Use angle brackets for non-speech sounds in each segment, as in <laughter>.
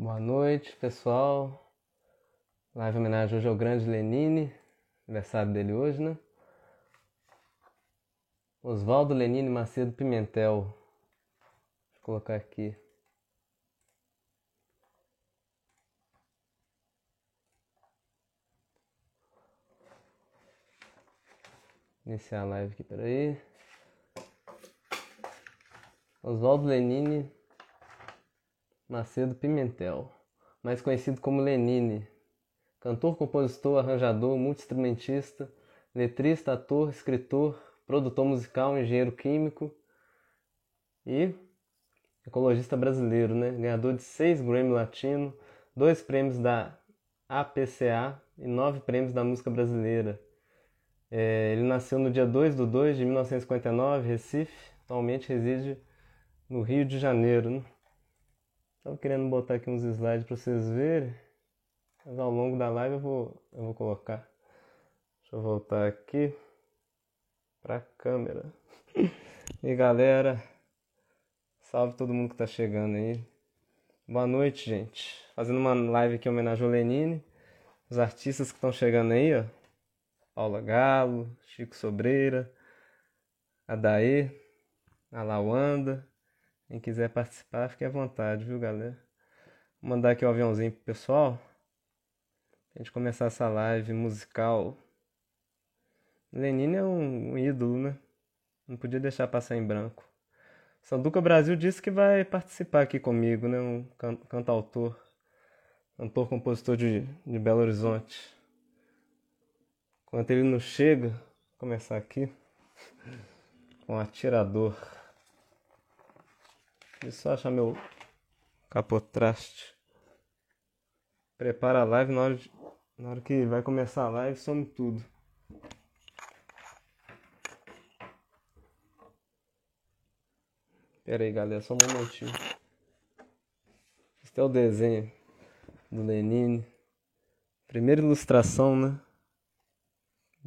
Boa noite, pessoal. Live homenagem hoje ao grande Lenine, aniversário dele hoje, né? Oswaldo Lenine Macedo Pimentel. Vou colocar aqui. Iniciar a live aqui, peraí. Oswaldo Lenine Macedo Pimentel, mais conhecido como Lenine, cantor, compositor, arranjador, multiinstrumentista, letrista, ator, escritor, produtor musical, engenheiro químico e ecologista brasileiro, né? Ganhador de seis Grammy Latino, dois prêmios da APCA e nove prêmios da música brasileira. É, ele nasceu no dia 2 de 2 de 1959, Recife, atualmente reside no Rio de Janeiro. Né? Tava querendo botar aqui uns slides para vocês verem, mas ao longo da live eu vou, eu vou colocar. Deixa eu voltar aqui para a câmera. <laughs> e galera, salve todo mundo que tá chegando aí. Boa noite, gente. Fazendo uma live aqui em homenagem ao Lenine, os artistas que estão chegando aí, ó. Paula Galo, Chico Sobreira, Adaê, a Lawanda. Quem quiser participar, fique à vontade, viu, galera? Vou mandar aqui o um aviãozinho pro pessoal. Pra gente começar essa live musical. Lenine é um, um ídolo, né? Não podia deixar passar em branco. Sanduca Brasil disse que vai participar aqui comigo, né? Um can cantautor, cantor, compositor de, de Belo Horizonte. Enquanto ele não chega, vou começar aqui <laughs> com atirador. Deixa eu achar meu capotraste. Prepara a live na hora, de, na hora que vai começar a live, some tudo. Pera aí, galera, só um momentinho. Este é o desenho do Lenine. Primeira ilustração, né?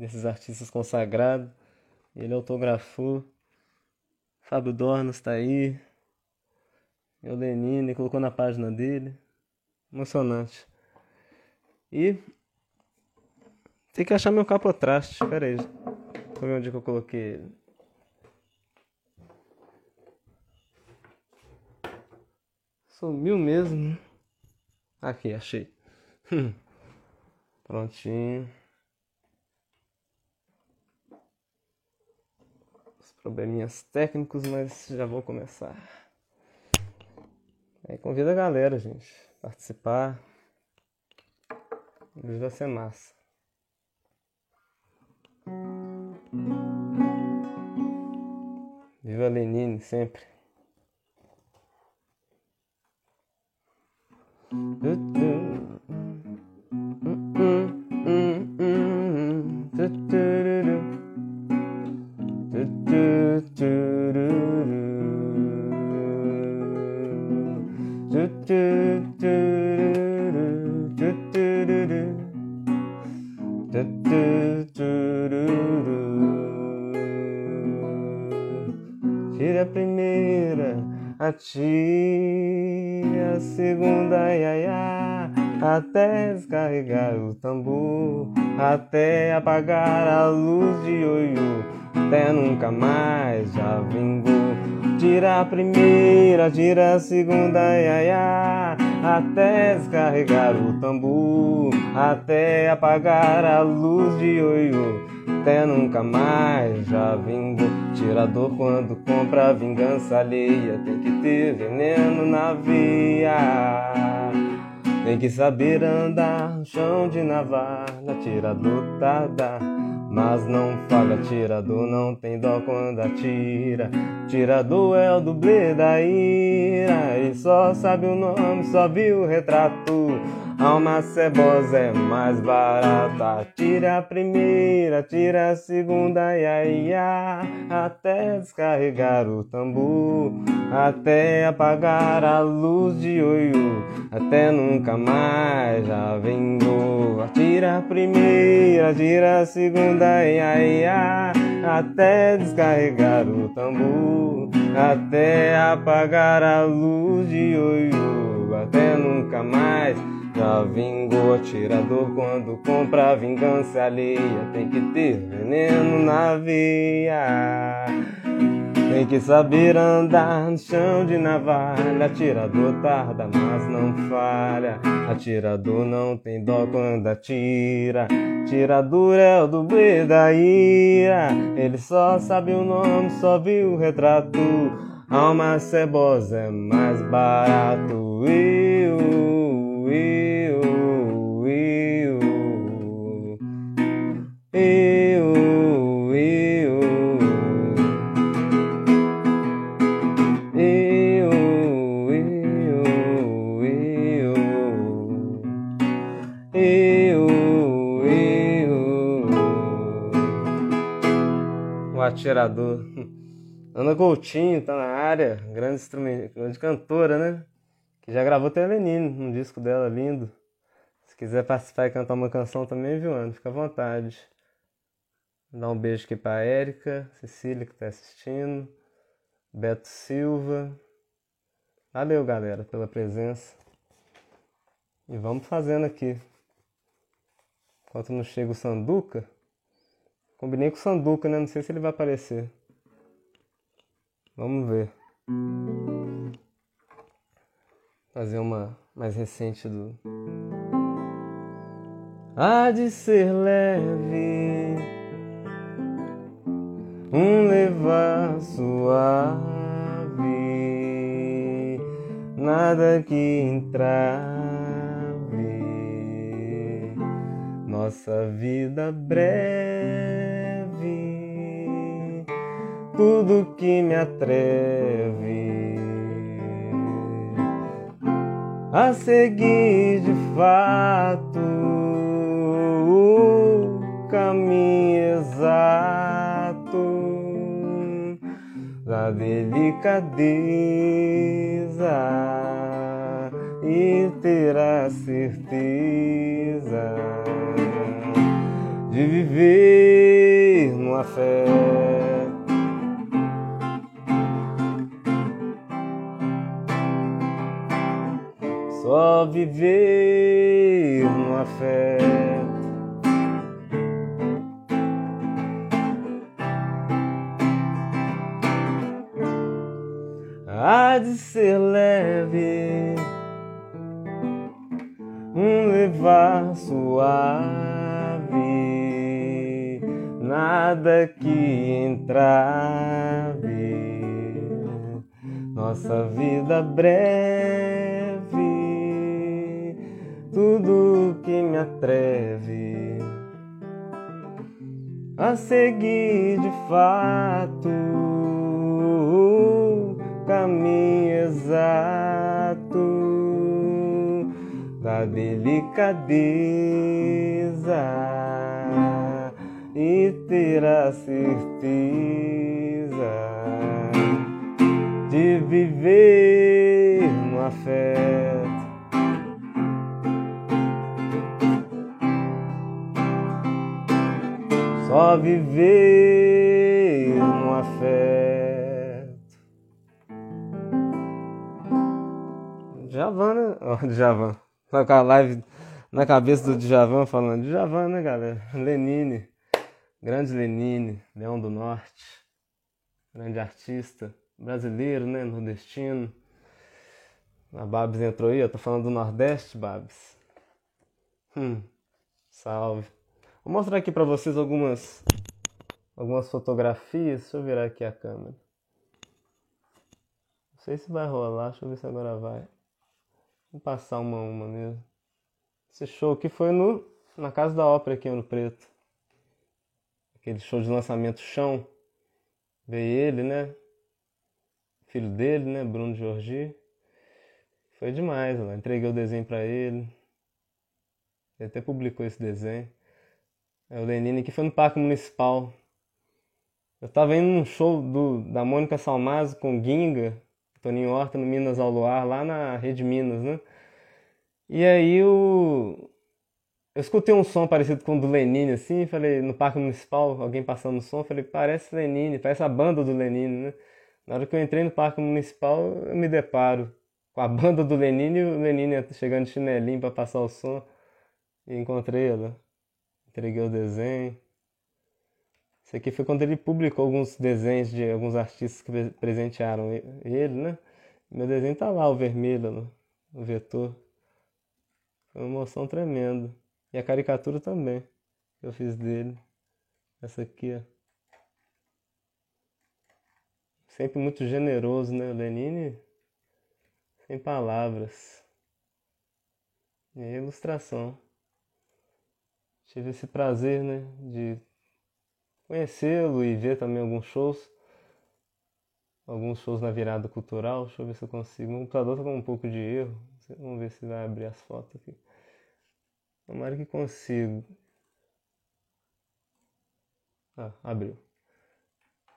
desses artistas consagrados. Ele autografou. Fábio Dornas está aí. E o Lenine colocou na página dele. Emocionante. E tem que achar meu capotraste. Pera aí. Deixa eu ver onde que eu coloquei ele. Sumiu mesmo. Aqui, achei. <laughs> Prontinho. probleminhas técnicos, mas já vou começar. Aí convido a galera, gente, participar. Hoje vai ser massa. Viva Lenine sempre. Tira a primeira, atira a segunda, ia, ia, até descarregar o tambor, até apagar a luz de oiô, até nunca mais já vingou. Tira a primeira, tira a segunda, ia, ia, até descarregar o tambor, até apagar a luz de oiô, até nunca mais já vingou. Tirador quando compra vingança alheia, tem que ter veneno na veia. Tem que saber andar no chão de navalha, tirador tarda. Mas não falha, tirador não tem dó quando atira. Tirador é o dublê da ira. E só sabe o nome, só viu o retrato. Alma cebosa é mais barata. Tira a primeira, tira a segunda, ia, ia, até descarregar o tambor, até apagar a luz de oiô, até nunca mais já vingou. Tira a primeira, tira a segunda, ia, ia, até descarregar o tambor, até apagar a luz de oiô, até nunca mais Já vingou atirador quando compra vingança alheia. Tem que ter veneno na veia. Tem que saber andar no chão de navalha. Atirador tarda, mas não falha. Atirador não tem dó quando atira. Tirador é o dublê da ira. Ele só sabe o nome, só viu o retrato. Alma cebosa é mais barato. Eu, atirador. Ana Coutinho tá na área, grande grande cantora, né? Que já gravou até Lenine, um disco dela lindo. Se quiser participar e cantar uma canção também, viu, Ana? Fica à vontade. Dá um beijo aqui pra Érica, Cecília que tá assistindo, Beto Silva. Valeu, galera, pela presença. E vamos fazendo aqui. Enquanto não chega o Sanduca, combinei com o Sanduca, né? Não sei se ele vai aparecer. Vamos ver. Fazer uma mais recente do. Há de ser leve, um levar suave, nada que entrave, nossa vida breve. Tudo que me atreve a seguir de fato o caminho exato da delicadeza e ter a certeza de viver no afeto só viver no afeto. Há de ser leve, um levar suave, nada que entrave, nossa vida breve. Tudo que me atreve a seguir de fato o caminho exato da delicadeza e ter a certeza de viver no afeto só viver no afeto. Djavan, né? Oh, Djavan. Tá com a live na cabeça do Djavan falando. Djavan, né, galera? Lenine. Grande Lenine, Leão do Norte. Grande artista. Brasileiro, né? Nordestino. A Babs entrou aí, eu tô falando do Nordeste, Babs. Hum, salve. Vou mostrar aqui para vocês algumas algumas fotografias. Deixa eu virar aqui a câmera. Não sei se vai rolar, deixa eu ver se agora vai. Vou passar uma a uma mesmo. Esse show aqui foi no, na Casa da Ópera aqui em Ouro Preto. Aquele show de lançamento Chão. Veio ele, né? Filho dele, né? Bruno Jorgi. Foi demais, lá. Entreguei o desenho para ele. Ele até publicou esse desenho. É o Lenine, que foi no Parque Municipal. Eu tava indo num show do, da Mônica Salmazo com Ginga, Toninho Horta no Minas ao Luar, lá na Rede Minas, né? E aí o... eu escutei um som parecido com o do Lenine, assim, falei, no Parque Municipal, alguém passando o som, falei, parece Lenine, parece a banda do Lenine, né? Na hora que eu entrei no Parque Municipal, eu me deparo com a <laughs> banda do Lenine, o Lenine chegando de chinelinho para passar o som. E encontrei ela. Entreguei o desenho. Isso aqui foi quando ele publicou alguns desenhos de alguns artistas que presentearam ele, né? Meu desenho tá lá, o vermelho, o vetor. Foi uma emoção tremenda. E a caricatura também, que eu fiz dele. Essa aqui, ó. Sempre muito generoso, né? O Lenine, sem palavras. E a ilustração. Tive esse prazer, né? De conhecê-lo e ver também alguns shows. Alguns shows na virada cultural. Deixa eu ver se eu consigo. O computador tá com um pouco de erro. Vamos ver se vai abrir as fotos aqui. Tomara que consigo. Ah, abriu.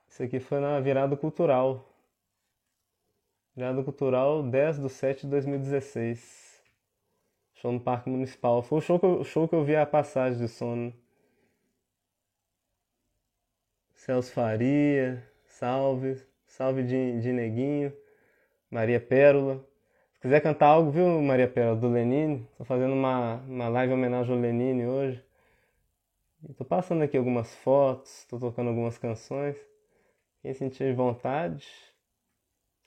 Isso aqui foi na virada cultural. Virada cultural 10 de 7 de 2016. Show no Parque Municipal. Foi o show que eu, show que eu vi a passagem de sono. Celso Faria, salve, salve de, de Neguinho, Maria Pérola. Se quiser cantar algo, viu, Maria Pérola, do Lenine? Tô fazendo uma, uma live em homenagem ao Lenine hoje. Tô passando aqui algumas fotos, tô tocando algumas canções. Quem sentir vontade,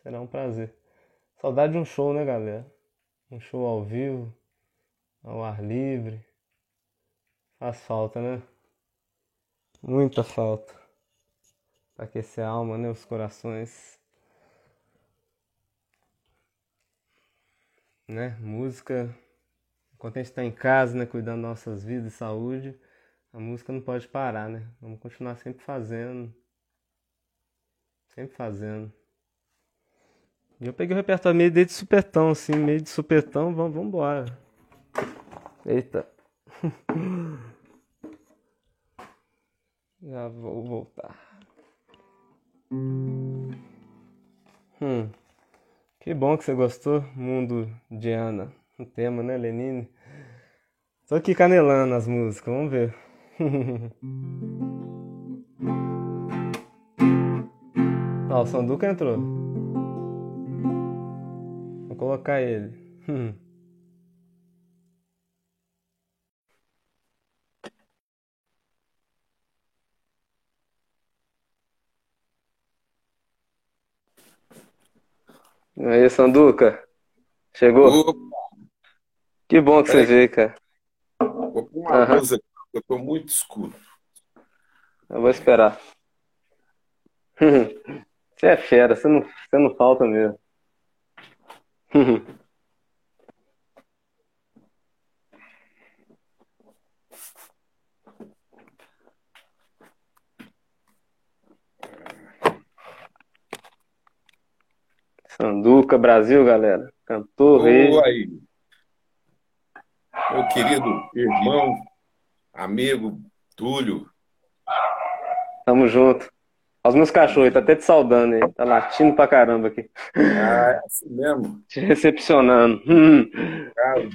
será um prazer. Saudade de um show, né, galera? Um show ao vivo, ao ar livre. Faz falta, né? Muita falta. Pra aquecer a alma, né? Os corações. Né? Música. Enquanto a gente está em casa, né? Cuidando das nossas vidas e saúde, a música não pode parar, né? Vamos continuar sempre fazendo. Sempre fazendo. E eu peguei o repertório meio de supetão, assim, meio de supetão, vamos, vamos embora. Eita. <laughs> Já vou voltar. Hum. Que bom que você gostou, Mundo de Ana. O tema, né, Lenine? Tô aqui canelando as músicas, vamos ver. <laughs> Ó, o Sanduca entrou. Vou colocar ele. <laughs> Aí, Sanduca. Chegou? Opa. Que bom que você veio, cara. Vou pôr uma uhum. luz aqui, eu tô muito escuro. Eu vou esperar. <laughs> Você é fera, você não, você não falta mesmo. <laughs> Sanduca, Brasil, galera. Cantor, rei. aí. Meu querido irmão, amigo Túlio. Tamo junto. Os meus cachorros, tá até te saudando aí. Tá latindo pra caramba aqui. Ah, é assim mesmo. Te recepcionando. Cara.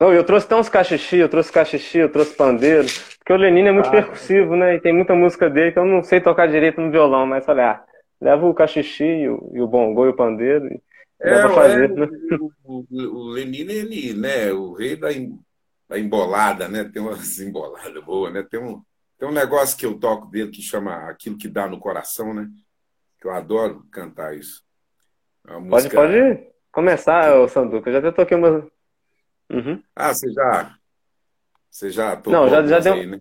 eu trouxe até uns cachixi, eu trouxe cachixi, eu trouxe pandeiro. Porque o Lenine é muito ah, percussivo, né? E tem muita música dele que eu não sei tocar direito no violão, mas ah, leva o cachixi e o, e o bongô e o pandeiro. E é, fazer, é, né? o, o, o Lenine, ele, né, o rei da, da embolada, né? Tem umas <laughs> emboladas boas, né? Tem um tem um negócio que eu toco dele que chama Aquilo que Dá no Coração, né? Que eu adoro cantar isso. É música... Pode, pode começar, ô Sanduca. Eu já até toquei uma. Uhum. Ah, você já. Você já Não, já, já deu. Aí, né?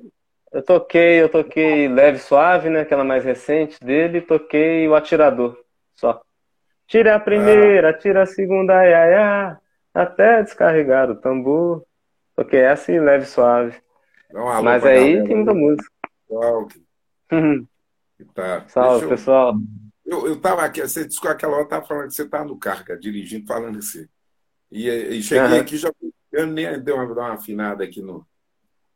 Eu toquei, eu toquei Leve Suave, né? Aquela mais recente dele, e toquei o Atirador. Só. Tira a primeira, ah. tira a segunda, ai, ai, ai, até descarregar o tambor. Toquei essa e Leve Suave. Mas aí tem muita música. Pessoal, tá. Salve, eu... pessoal. Eu, eu tava aqui, você disse que aquela hora tava falando que você tá no cara, dirigindo, falando assim. E, e cheguei uhum. aqui, já eu nem dei uma, uma afinada aqui no,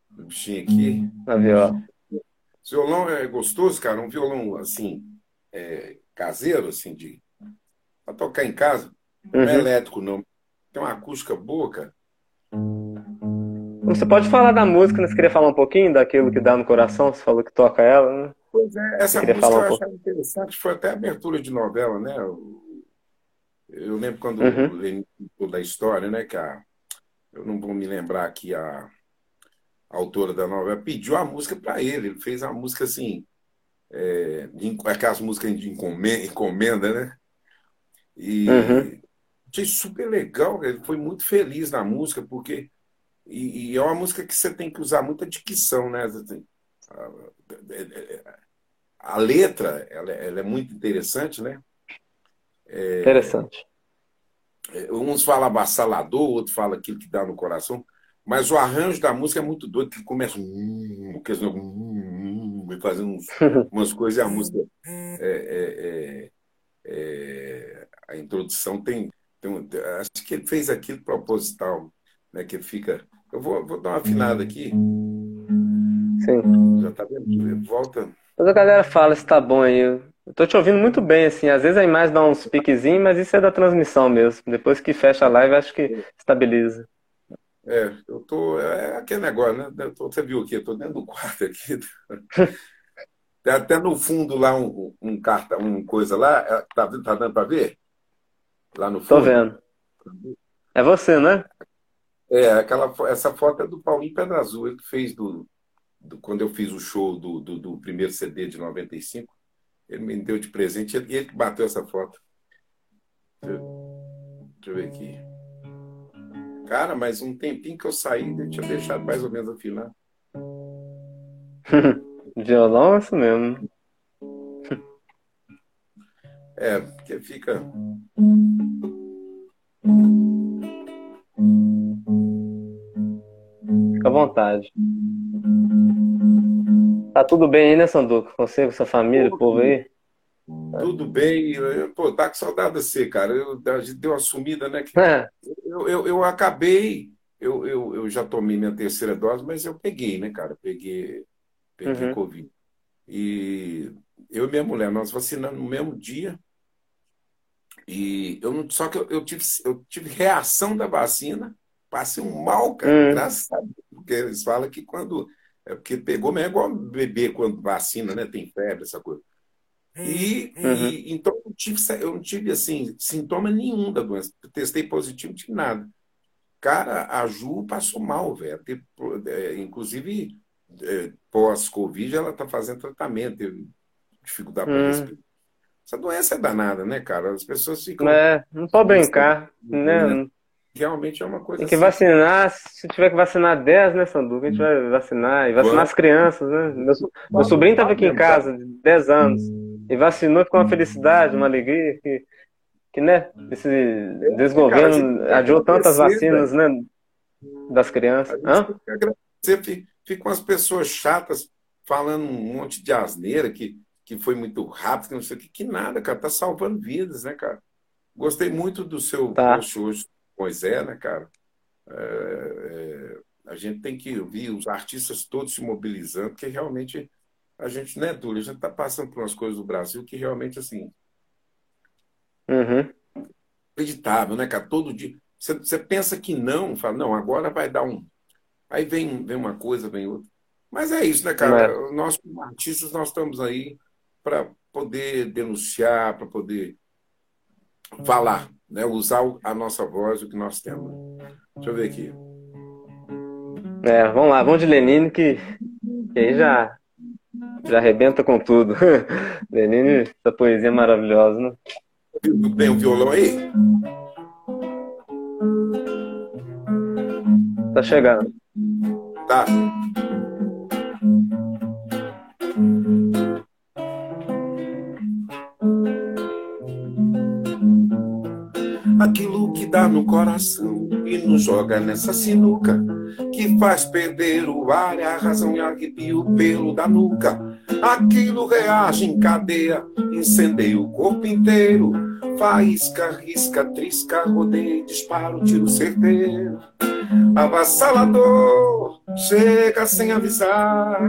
bichinho aqui. Na viola. Esse violão é gostoso, cara, um violão assim, é, caseiro, assim, de pra tocar em casa. Não é uhum. elétrico, não. Tem uma acústica boa, cara. Você pode falar da música, né? Você queria falar um pouquinho daquilo que dá no coração? Você falou que toca ela, né? Pois é, essa música eu achava interessante, foi até abertura de novela, né? Eu lembro quando uhum. da história, né, que a, eu não vou me lembrar aqui a autora da novela pediu a música para ele. Ele fez a música assim, é, aquelas músicas de encomenda, né? E uhum. achei super legal. Ele foi muito feliz na música porque e, e, é uma música que você tem que usar muita dicção, né? A, a letra ela, ela, é muito interessante, né? É, interessante. É, uns falam abassalador, outro fala aquilo que dá no coração, mas o arranjo da música é muito doido, que começa hum, hum, hum, fazendo uns, <laughs> umas coisas e a música é, é, é, é, a introdução tem, tem, acho que ele fez aquilo proposital, né? Que fica. Eu vou, vou dar uma afinada aqui. Sim. Já tá vendo? Volta. Mas a galera fala se tá bom aí. Eu tô te ouvindo muito bem, assim. Às vezes a imagem dá uns piquezinhos, mas isso é da transmissão mesmo. Depois que fecha a live, acho que estabiliza. É, eu tô. É aquele negócio, né? Tô, você viu aqui, eu tô dentro do <laughs> quarto aqui. Tem até no fundo lá um, um carta, uma coisa lá. É, tá, tá dando para ver? Lá no fundo. Tô vendo. É você, né? É, aquela, essa foto é do Paulinho Pedra Azul, ele que fez do, do, quando eu fiz o show do, do, do, primeiro CD de 95, ele me deu de presente e ele que bateu essa foto. Deixa, deixa eu ver aqui. Cara, mas um tempinho que eu saí, eu tinha deixado mais ou menos afinar. <laughs> Violão é isso mesmo. <laughs> É, porque fica. Fica à vontade. Tá tudo bem aí, né, Sanduco? Você, com sua família, o povo aí? Tudo bem. Pô, tá com saudade de você, cara. Eu, a gente deu uma sumida, né? <laughs> É. Eu, eu, eu, acabei, eu, eu, eu já tomei minha terceira dose, mas eu peguei, né, cara? Peguei, peguei uhum. Covid. E eu e minha mulher, nós vacinamos no mesmo dia. E eu não, só que eu, eu, tive, eu tive reação da vacina, passei um mal, cara, uhum. graças a Deus, porque eles falam que quando é porque pegou mesmo é igual bebê quando vacina, né? Tem febre, essa coisa. E, uhum. e então eu não, tive, eu não tive assim, sintoma nenhum da doença. Eu testei positivo, não tive nada. Cara, a Ju passou mal, velho. É, inclusive, é, pós-Covid, ela tá fazendo tratamento, teve dificuldade para hum. respirar. Essa doença é danada, né, cara? As pessoas ficam. É, não pode brincar, né? né? realmente é uma coisa. Tem que assim. vacinar, se tiver que vacinar 10, né, Sanduca? A gente vai vacinar. E vacinar as crianças, né? Meu, meu sobrinho estava aqui em casa, de 10 anos, e vacinou, ficou uma felicidade, uma alegria, que, que né, esse desgoverno adiou tantas vacinas, né, das crianças. Hã? Ficam as pessoas chatas falando um monte de asneira que, que foi muito rápido, que não sei o que, que nada, cara, tá salvando vidas, né, cara? Gostei muito do seu tá. post hoje Moisés, né, cara? É, é, a gente tem que ouvir os artistas todos se mobilizando, porque realmente a gente não é duro, a gente está passando por umas coisas do Brasil que realmente, assim. Uhum. Acreditável, né, cara? Todo dia. Você, você pensa que não, fala, não, agora vai dar um. Aí vem, vem uma coisa, vem outra. Mas é isso, né, cara? É. Nós, como artistas, nós estamos aí para poder denunciar, para poder falar né? usar a nossa voz, o que nós temos. Deixa eu ver aqui. É, vamos lá, vamos de Lenine, que, que aí já, já arrebenta com tudo. <laughs> Lenine, essa poesia maravilhosa, né? Tem um violão aí? Tá chegando. Tá. aquilo que dá no coração e nos joga nessa sinuca que faz perder o ar, a razão e arrepia o pelo da nuca. Aquilo reage em cadeia, incendeia o corpo inteiro. Faísca, risca, trisca, rodeia, dispara o tiro certeiro. Avassalador, chega sem avisar.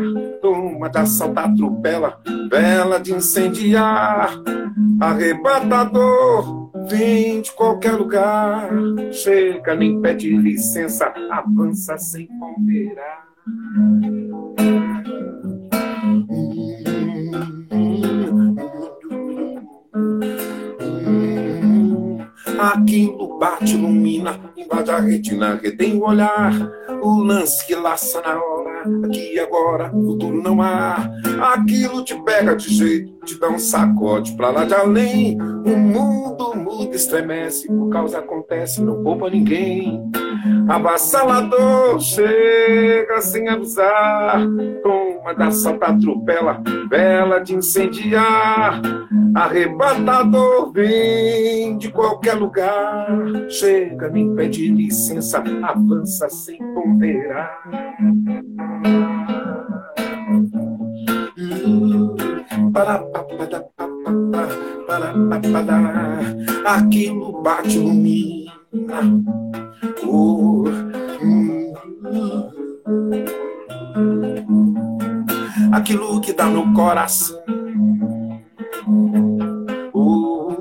Toma de assaltar, atropela, vela de incendiar. Arrebatador, Vem de qualquer lugar, chega, nem pede licença, avança sem ponderar. Aquilo bate, ilumina, invade a retina, retém o olhar. O lance que laça na hora, aqui agora, futuro não há. Aquilo te pega de jeito, te dá um sacode pra lá de além. O mundo muda, estremece, por causa acontece, não poupa ninguém. Avassalador chega sem avisar, toma da salta atropela, vela de incendiar. Arrebatador vem de qualquer lugar, chega, me pede licença, avança sem ponderar. Aquilo bate no mim. Oh, aquilo que dá no coração. Oh,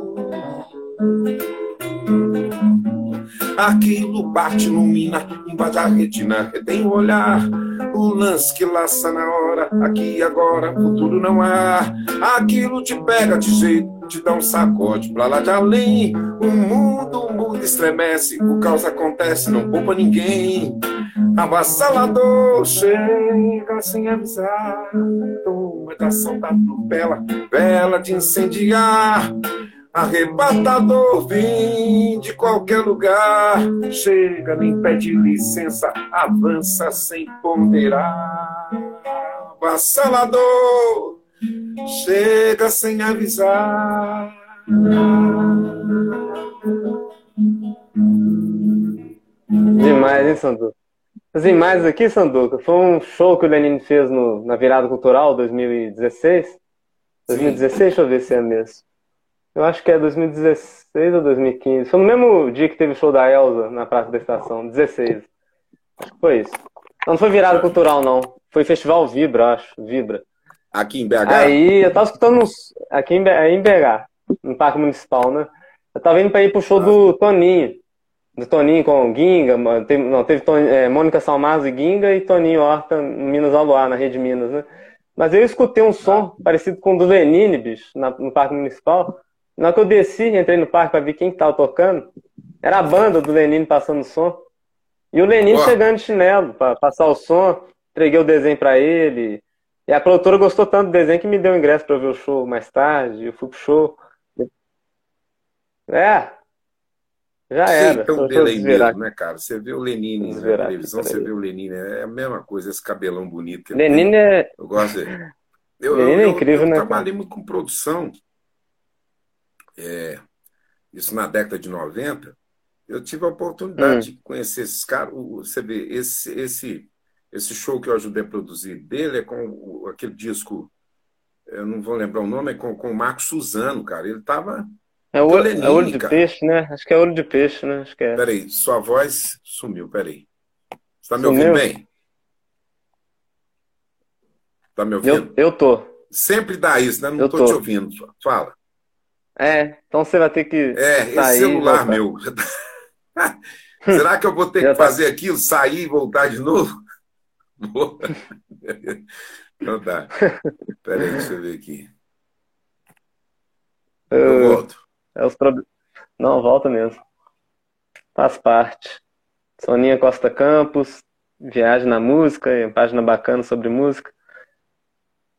aquilo bate, ilumina, invade a retina, retém o olhar. O lance que laça na hora, aqui e agora, futuro não há. Aquilo te pega de jeito te dá um sacode pra lá de além. O mundo, muda, estremece, o caos acontece, não poupa ninguém. Avassalador chega sem avisar, toma da atropela, vela de incendiar. Arrebatador vem de qualquer lugar, chega, nem pede licença, avança sem ponderar. Avassalador chega sem avisar. Demais, hein, Sanduca? As imagens aqui, Sanduca, foi um show que o Lenin fez no, na virada cultural 2016. 2016, Sim. deixa eu ver se é mesmo. Eu acho que é 2016 ou 2015. Foi no mesmo dia que teve o show da Elsa na Praça da Estação, 16. Acho que foi isso. Não foi virada cultural, não. Foi Festival Vibra, acho. Vibra. Aqui em BH? Aí eu tava escutando uns. Aqui em, em BH, no Parque Municipal, né? Eu tava indo pra ir pro show ah. do Toninho. Do Toninho com Ginga, teve, não, teve é, Mônica Salmazo e Ginga e Toninho Horta Minas ao Luar, na Rede Minas, né? Mas eu escutei um som ah. parecido com o do Lenine, bicho, na, no Parque Municipal. Na hora que eu desci, entrei no parque pra ver quem que tava tocando, era a banda do Lenine passando o som. E o Lenine chegando de chinelo pra passar o som, entreguei o desenho pra ele, e a produtora gostou tanto do desenho que me deu ingresso para ver o show mais tarde. Eu fui pro show. É. Já era. Então dele aí mesmo, né, cara? Você vê o Lenine na televisão, você vê o Lenine. É a mesma coisa, esse cabelão bonito. Lenine é. Eu gosto dele. Eu, Lenine eu, é incrível, eu, né? Eu trabalhei muito com produção. É, isso na década de 90. Eu tive a oportunidade hum. de conhecer esses caras. Você vê, esse, esse esse show que eu ajudei a produzir dele é com aquele disco, eu não vou lembrar o nome, é com, com o Marco Suzano, cara. Ele tava. É, o, Lenine, é olho de cara. peixe, né? Acho que é olho de peixe, né? Acho que é. Peraí, sua voz sumiu, peraí. Você tá me sumiu? ouvindo bem? Tá me ouvindo? Eu, eu tô. Sempre dá isso, né? Não eu tô, tô te ouvindo. Fala. É, então você vai ter que. É, esse celular meu. <laughs> Será que eu vou ter Já que tá... fazer aquilo, sair e voltar de novo? <laughs> Boa. Então tá. Pera aí, deixa eu ver aqui. Eu uh, volto. É os pro... Não, volta mesmo. Faz parte. Soninha Costa Campos, Viagem na Música, página bacana sobre música.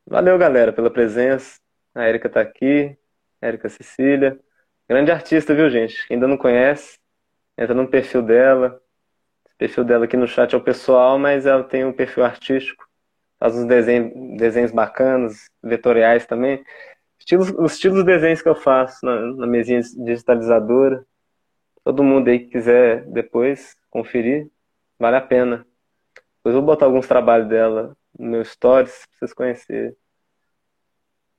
Valeu, galera, pela presença. A Erika tá aqui, Erika Cecília. Grande artista, viu, gente? Quem ainda não conhece, entra no perfil dela, perfil dela aqui no chat é o pessoal, mas ela tem um perfil artístico, faz uns desenhos, desenhos bacanas, vetoriais também. Estilos, os estilos de desenhos que eu faço na, na mesinha digitalizadora. Todo mundo aí que quiser depois conferir, vale a pena. Depois eu vou botar alguns trabalhos dela no meu stories pra vocês conhecerem.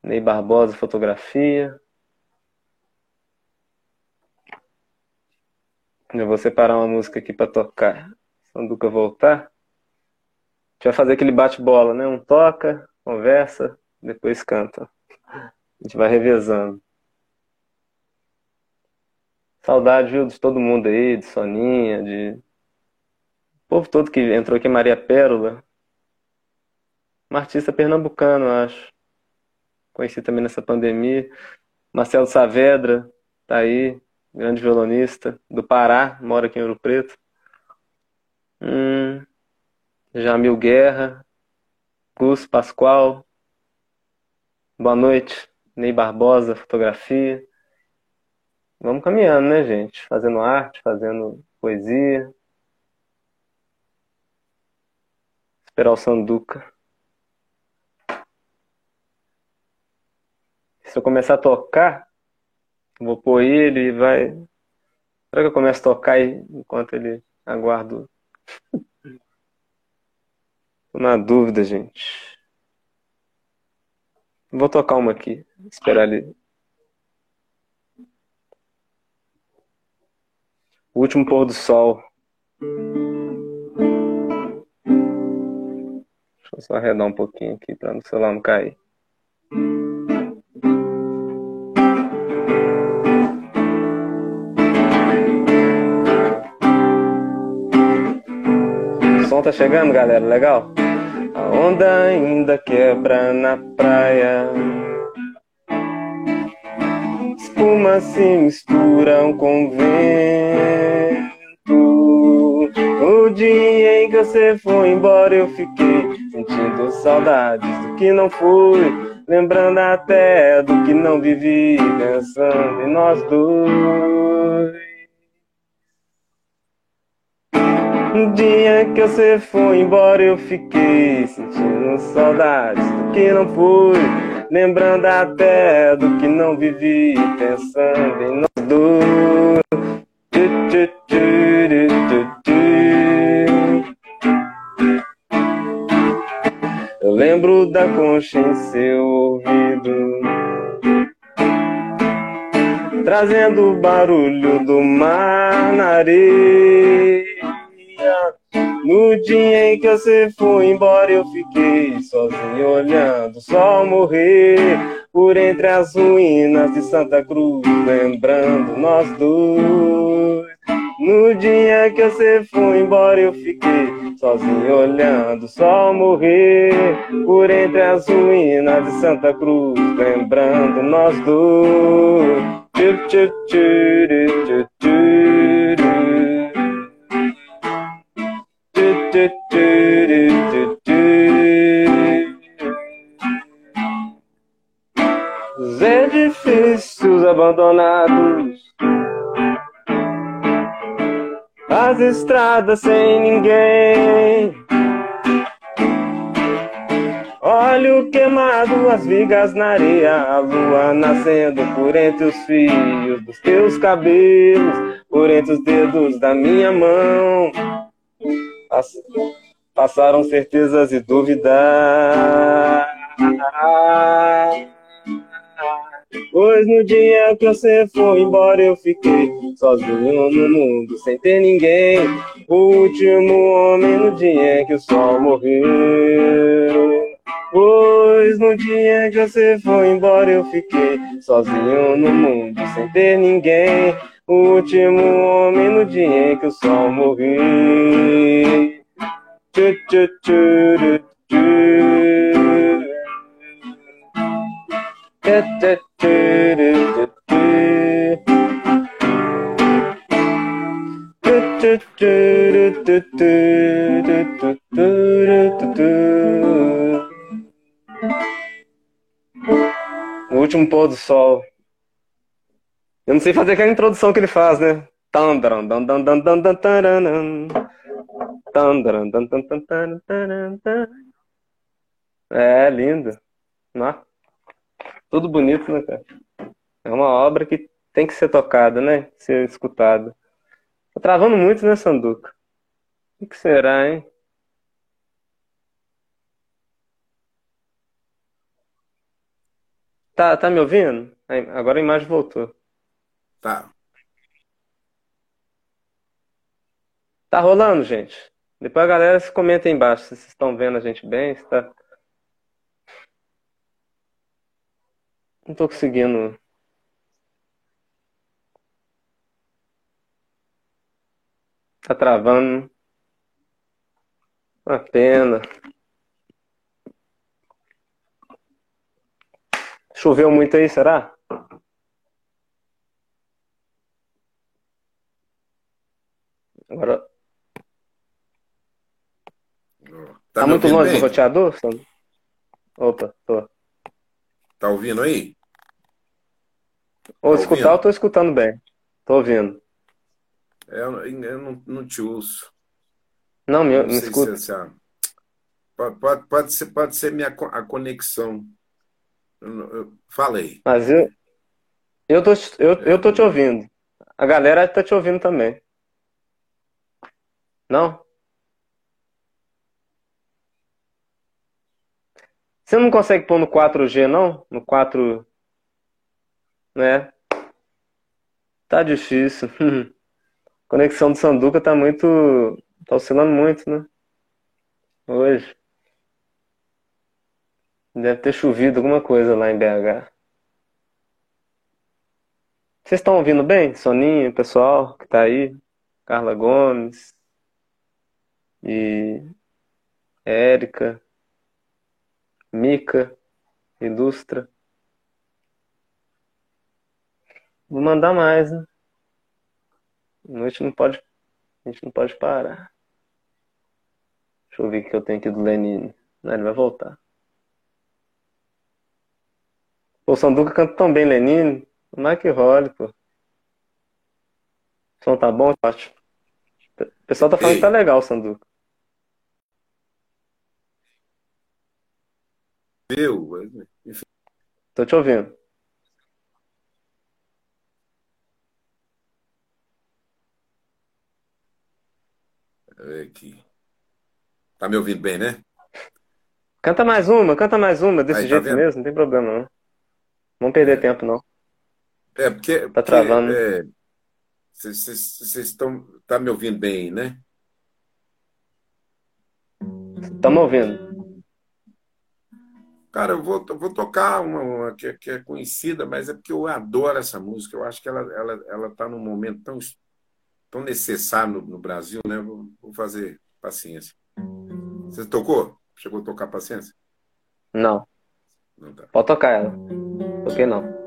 Ney Barbosa, fotografia. Eu vou separar uma música aqui para tocar. Sanduca voltar. A gente vai fazer aquele bate-bola, né? Um toca, conversa, depois canta. A gente vai revezando. Saudade, viu, de todo mundo aí, de Soninha, de. O povo todo que entrou aqui, Maria Pérola. Uma artista pernambucano, acho. Conheci também nessa pandemia. Marcelo Saavedra, tá aí. Grande violonista do Pará, mora aqui em Ouro Preto. Hum, Jamil Guerra, Gus Pascoal. Boa noite, Ney Barbosa, fotografia. Vamos caminhando, né, gente? Fazendo arte, fazendo poesia. Esperar o Sanduca. Se eu começar a tocar, vou pôr ele e vai. Será que eu começo a tocar enquanto ele aguardo? Tô na dúvida, gente. Vou tocar uma aqui. Esperar ele. O último pôr do sol. Deixa eu só arredar um pouquinho aqui para o celular não cair. Som tá chegando, galera? Legal? A onda ainda quebra na praia. Espuma se misturam com vento. O dia em que você foi embora, eu fiquei sentindo saudades do que não fui. Lembrando até do que não vivi, pensando em nós dois. No dia que você foi embora, eu fiquei sentindo saudades do que não fui. Lembrando até do que não vivi, pensando em nós dois. Eu lembro da concha em seu ouvido, trazendo o barulho do mar na areia. No dia em que você foi embora, eu fiquei sozinho olhando o sol morrer por entre as ruínas de Santa Cruz, lembrando nós dois. No dia que você foi embora, eu fiquei sozinho olhando o sol morrer por entre as ruínas de Santa Cruz, lembrando nós dois. Os edifícios abandonados, as estradas sem ninguém. Óleo queimado, as vigas na areia, a lua nascendo por entre os fios dos teus cabelos, por entre os dedos da minha mão. Passaram certezas e dúvidas. Pois no dia que você foi embora eu fiquei sozinho no mundo, sem ter ninguém. O último homem no dia que o sol morreu. Pois no dia que você foi embora eu fiquei sozinho no mundo, sem ter ninguém. O último homem no dia em que o sol morreu. O último pôr do sol. Eu não sei fazer aquela introdução que ele faz, né? É lindo. Não? Tudo bonito, né, cara? É uma obra que tem que ser tocada, né? Ser escutada. Tá travando muito, né, Sanduca? O que será, hein? Tá, tá me ouvindo? Agora a imagem voltou. Tá. Tá rolando, gente? Depois a galera se comenta aí embaixo se vocês estão vendo a gente bem, se tá... Não tô conseguindo. Tá travando. Uma pena. Choveu muito aí, será? Agora. Tá, Tá muito longe bem? do roteador, Sandro? Opa, tô. Tá ouvindo aí? Ou Tá escutar, ouvindo? eu tô escutando bem. Tô ouvindo. É, Eu, eu não, não te ouço. Não, me, Não me se escuta. se é- pode, pode, pode ser, pode ser minha, a conexão. Eu eu- fala aí. Mas eu, eu tô, eu, eu tô te ouvindo. A galera tá te ouvindo também. Não? Você não consegue pôr no 4G, não? No 4, né? Tá difícil. <laughs> Conexão do Sanduca tá muito, tá oscilando muito, né? Hoje. Deve ter chovido alguma coisa lá em BH. Vocês estão ouvindo bem? Soninho, pessoal que tá aí, Carla Gomes e Érica, Mica, Ilustra. Vou mandar mais, né? A noite não pode, a gente não pode parar. Deixa eu ver o que eu tenho aqui do Lenine. Não, ele vai voltar. Pô, o Sanduca canta tão bem, Lenine. Tomara que role, pô. O som tá bom? Ótimo. O pessoal tá falando que tá legal, Sanduca. Eu, enfim, Tô te ouvindo. é aqui. Tá me ouvindo bem, né? Canta mais uma, canta mais uma, desse Aí, tá jeito vendo? mesmo, não tem problema não. Não vamos perder tempo, não. É, porque. Tá travando. Vocês estão. Tá me ouvindo bem, né? Tamo ouvindo. Cara, eu vou, vou tocar uma, uma que, que é conhecida, mas é porque eu adoro essa música. Eu acho que ela ela ela está num momento tão, tão necessário no, no Brasil, né? Vou, vou fazer paciência. Você tocou? Chegou a tocar paciência? Não, Não tá. pode tocar ela. Toquei não.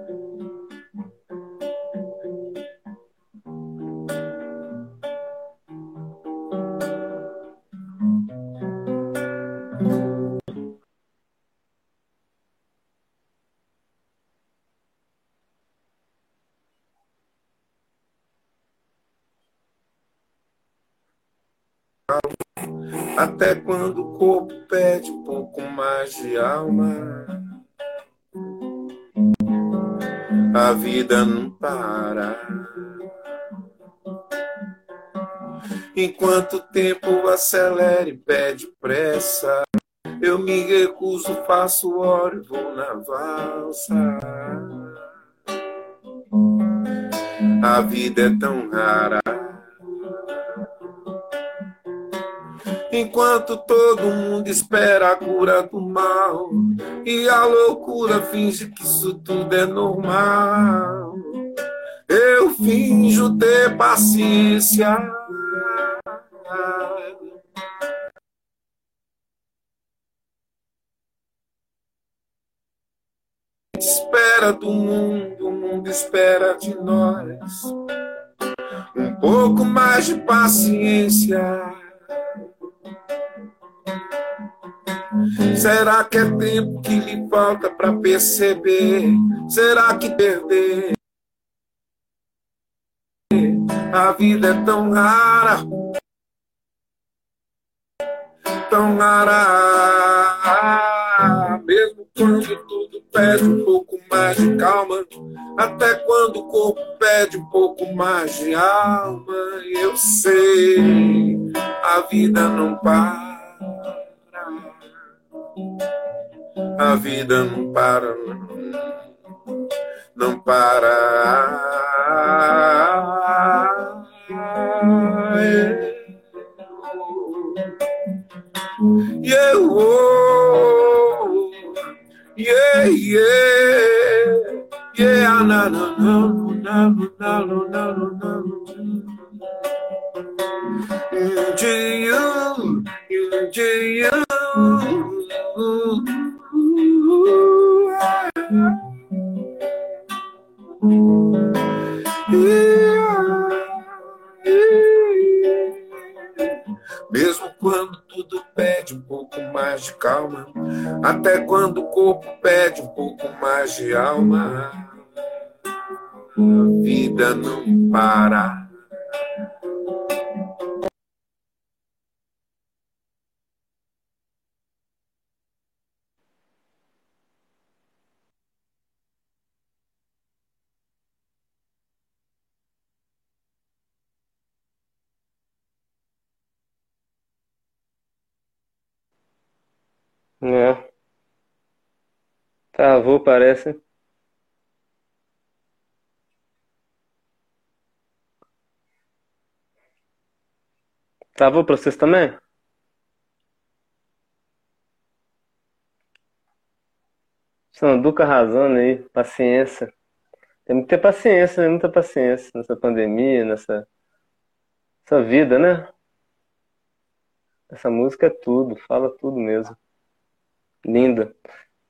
Até quando o corpo pede um pouco mais de alma, a vida não para. Enquanto o tempo acelera e pede pressa, eu me recuso, faço hora e vou na valsa. A vida é tão rara. Enquanto todo mundo espera a cura do mal e a loucura finge que isso tudo é normal, eu finjo ter paciência. Espera do mundo, o mundo espera de nós. Um pouco mais de paciência. Será que é tempo que lhe falta para perceber? Será que perder? A vida é tão rara, tão rara. Mesmo quando pede um pouco mais de calma, até quando o corpo pede um pouco mais de alma, eu sei, a vida não para. A vida não para, não para. Yeah, oh, Yeah, yeah, yeah, ah, na na na na na na na Into you, into you. Yeah, yeah. Mesmo quando tudo pede um pouco mais de calma, até quando o corpo pede um pouco mais de alma. A vida não para. É. Travou, parece. Travou pra vocês também? Sanduca arrasando aí, paciência. Tem que ter paciência, né? Muita paciência nessa pandemia, nessa, nessa vida, né? Essa música é tudo, fala tudo mesmo. Linda.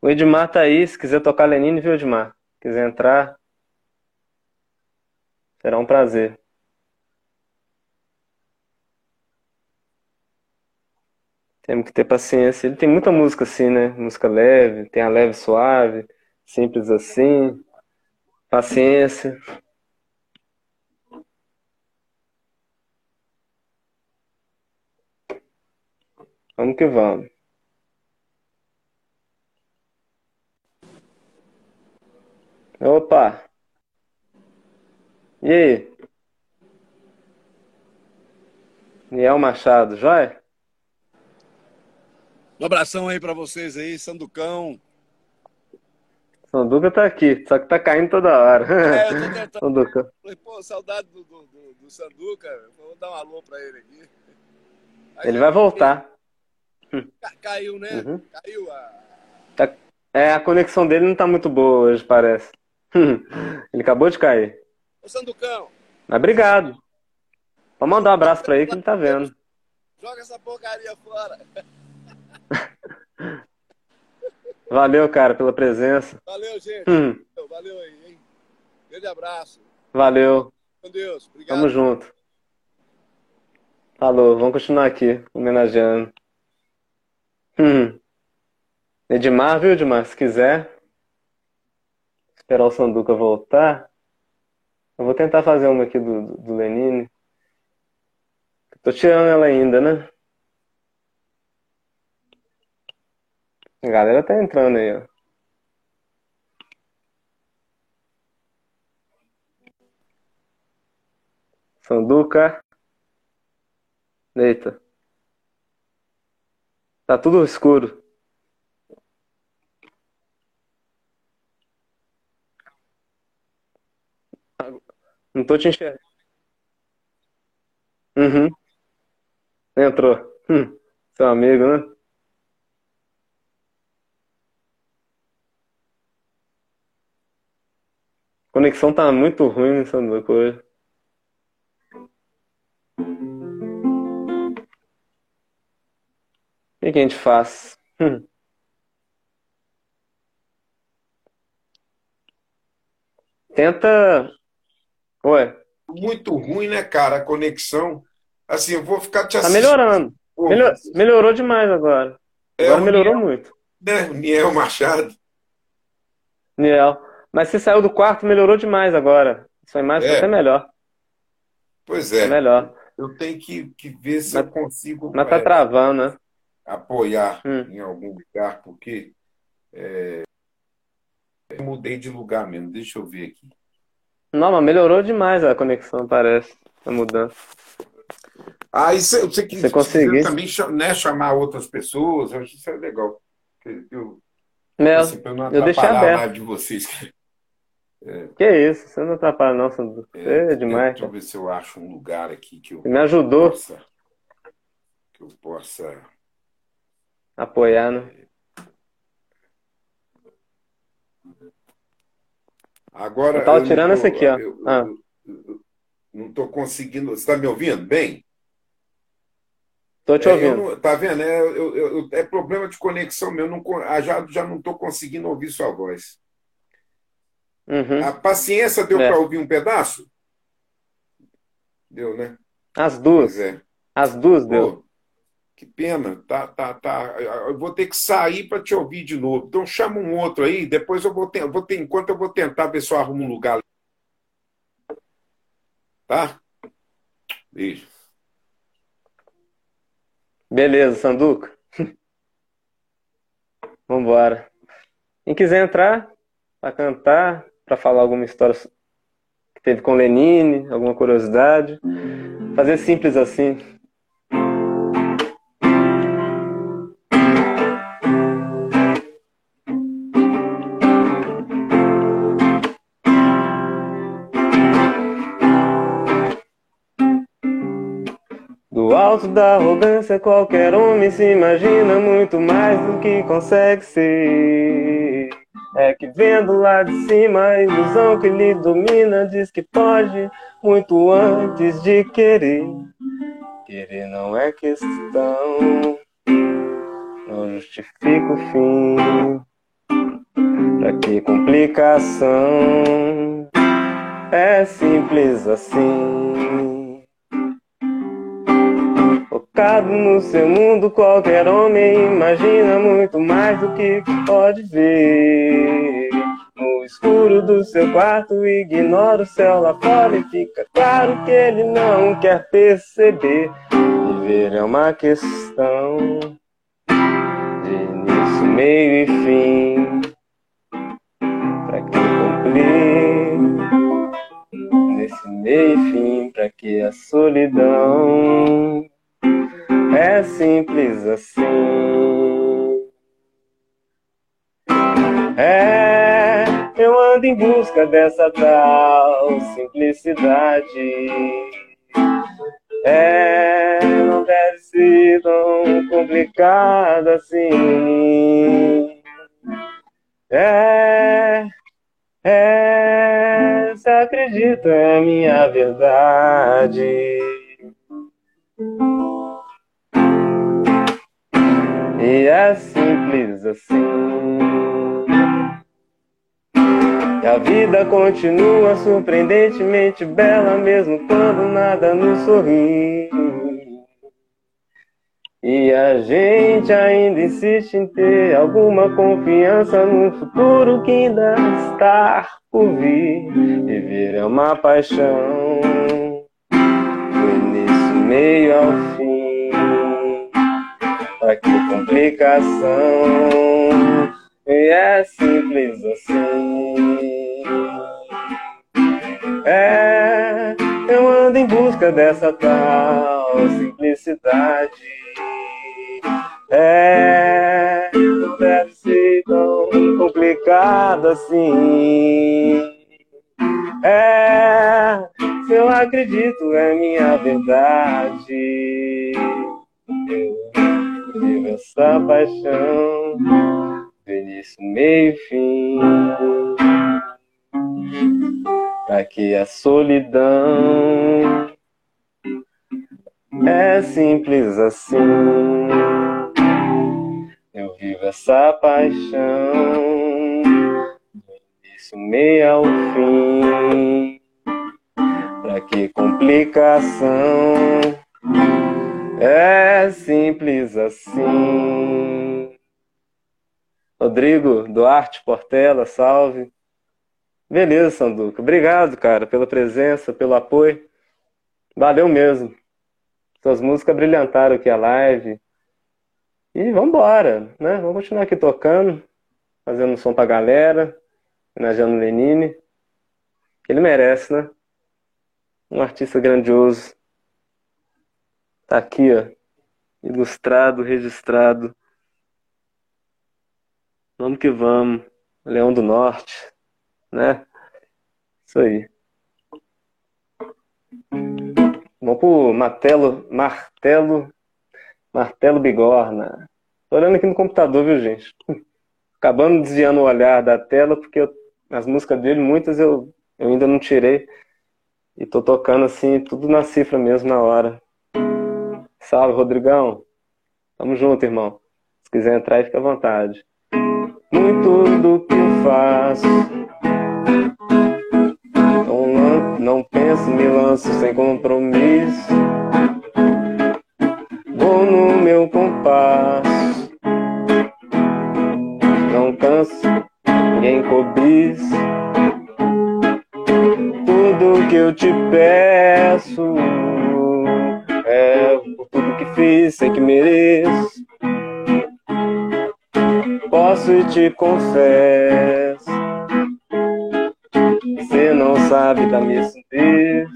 O Edmar tá aí, se quiser tocar Lenine, viu, Edmar? Quiser entrar, será um prazer. Temos que ter paciência. Ele tem muita música assim, né? Música leve, tem a leve suave, simples assim. Paciência. Vamos que vamos. Opa! E aí? Niel Machado, joia? Um abração aí pra vocês aí, Sanducão. Sanduca tá aqui, só que tá caindo toda hora. É, eu tô <laughs> tentando. Sanduca. Falei, pô, saudade do, do, do, do Sanduca. Vou dar um alô pra ele aqui. Aí, Ele vai voltar. ca- Caiu, né? Uhum. Caiu a. Tá- É, a conexão dele não tá muito boa hoje, parece. <laughs> Ele acabou de cair. Ô, Sanducão, Mas obrigado. Vou mandar um abraço pra ele que ele tá vendo. joga essa porcaria fora. <laughs> Valeu, cara, pela presença. Valeu, gente. Hum, Valeu aí, hein? Grande abraço. valeu. Com Deus. Obrigado. Tamo junto. Falou, vamos continuar aqui, homenageando. Hum. Edmar, viu, Edmar? Se quiser esperar o Sanduca voltar, eu vou tentar fazer uma aqui do, do, do Lenine. Tô tirando ela ainda, né? A galera tá entrando aí, ó. Sanduca. Eita. Tá tudo escuro. Não tô te enxergando. Uhum. Entrou. Hum. Seu amigo, né? A conexão tá muito ruim nessa coisa. O que a gente faz? Hum. Tenta. Ué, Muito ruim, né, cara, a conexão. Assim, eu vou ficar te tá assistindo. melhorando. Pô, Melhor- melhorou demais agora. É Agora melhorou Niel, muito. né? O Niel Machado. Niel. Mas você saiu do quarto, melhorou demais agora. Sua imagem tá É. até melhor. Pois Tá é, melhor. eu tenho que, que ver se Mas- eu consigo Mas tá é, travando, né? apoiar Hum. em algum lugar, porque é, eu mudei de lugar mesmo. Deixa eu ver aqui. Não, mas melhorou demais a conexão, parece. A mudança. Ah, isso é- você que Você conseguir. também né, chamar outras pessoas, eu acho isso é legal. Eu, eu, Mel, assim, para não eu deixei aberto. de vocês. <laughs> Que isso? Você não atrapalha, não. Você É, é demais. Deixa eu ver se eu acho um lugar aqui que eu Você me ajudou possa, que eu possa. apoiar, né? Agora Eu tava tirando tô- essa aqui, ó. eu- eu- Ah. eu- eu não estou conseguindo. Você está me ouvindo bem? Tô te É, eu ouvindo. não- tá vendo? É, eu- eu- eu- é problema de conexão meu. Não, ah, já, já não estou conseguindo ouvir sua voz. Uhum. A paciência deu É. para ouvir um pedaço? Deu, né? As duas. é. As duas deu. Que pena, tá, tá, tá. Eu vou ter que sair para te ouvir de novo. Então chama um outro aí, depois eu vou ter, vou ter enquanto eu vou tentar ver se eu arrumo um lugar. Tá? Beijo. Beleza, Sanduca. <laughs> Vambora. Quem quiser entrar para cantar, para falar alguma história que teve com Lenine, alguma curiosidade, fazer simples assim. Da arrogância, qualquer homem se imagina muito mais do que consegue ser. É que vendo lá de cima a ilusão que lhe domina, diz que pode muito antes de querer. Querer não é questão, não justifica o fim. Pra que complicação? É simples assim. Focado no seu mundo, qualquer homem imagina muito mais do que pode ver. No escuro do seu quarto, ignora o céu lá fora e fica claro que ele não quer perceber. Viver é uma questão de início, meio e fim. Pra que cumprir nesse meio e fim? Pra que a solidão? É simples assim. É, eu ando em busca dessa tal simplicidade. É, não deve ser tão complicado assim. É, é, se acredita é minha verdade. E é simples assim. E a vida continua surpreendentemente bela, mesmo quando nada nos sorri. E a gente ainda insiste em ter alguma confiança no futuro que ainda está por vir. Viver é uma paixão, do início, meio ao fim pra que complicação? E é simples assim. É, eu ando em busca dessa tal simplicidade. É, não deve ser tão complicado assim. É, se eu acredito é minha verdade. Eu vivo essa paixão, do início, meio fim. Pra que a solidão é simples assim. Eu vivo essa paixão, do início, meio ao fim. Pra que complicação? É simples assim. Rodrigo Duarte Portela, salve. Beleza, Sanduca. Obrigado, cara, pela presença, pelo apoio. Valeu mesmo. Suas músicas brilhantaram aqui a live. E vamos embora, né? Vamos continuar aqui tocando, fazendo som pra galera, homenageando Lenine. Ele merece, né? Um artista grandioso. Tá aqui, ó. Ilustrado, registrado. Vamos que vamos. Leão do Norte, né? Isso aí. Vamos pro martelo, martelo, martelo bigorna. Tô olhando aqui no computador, viu, gente? <laughs> Acabando desviando o olhar da tela, porque eu, as músicas dele, muitas eu, eu ainda não tirei. E tô tocando assim, tudo na cifra mesmo, na hora. Salve, Rodrigão. Tamo junto, irmão. Se quiser entrar fica à vontade. Muito do que eu faço. Não, não penso, me lanço sem compromisso. Vou no meu compasso, não canso, ninguém cobiça. Tudo que eu te peço é fiz, sei que mereço. Posso e te confesso, você não sabe da minha surdez.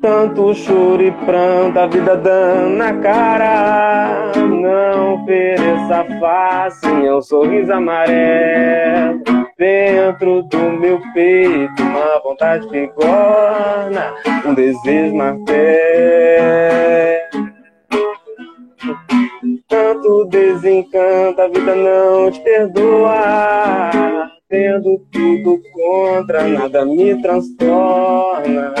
Tanto choro e pranto, a vida dando na cara. Não ofereça face, um sorriso amarelo. Dentro do meu peito, uma vontade bigorna, um desejo martelo. Tanto desencanta, a vida não te perdoa. Tendo tudo contra, nada me transtorna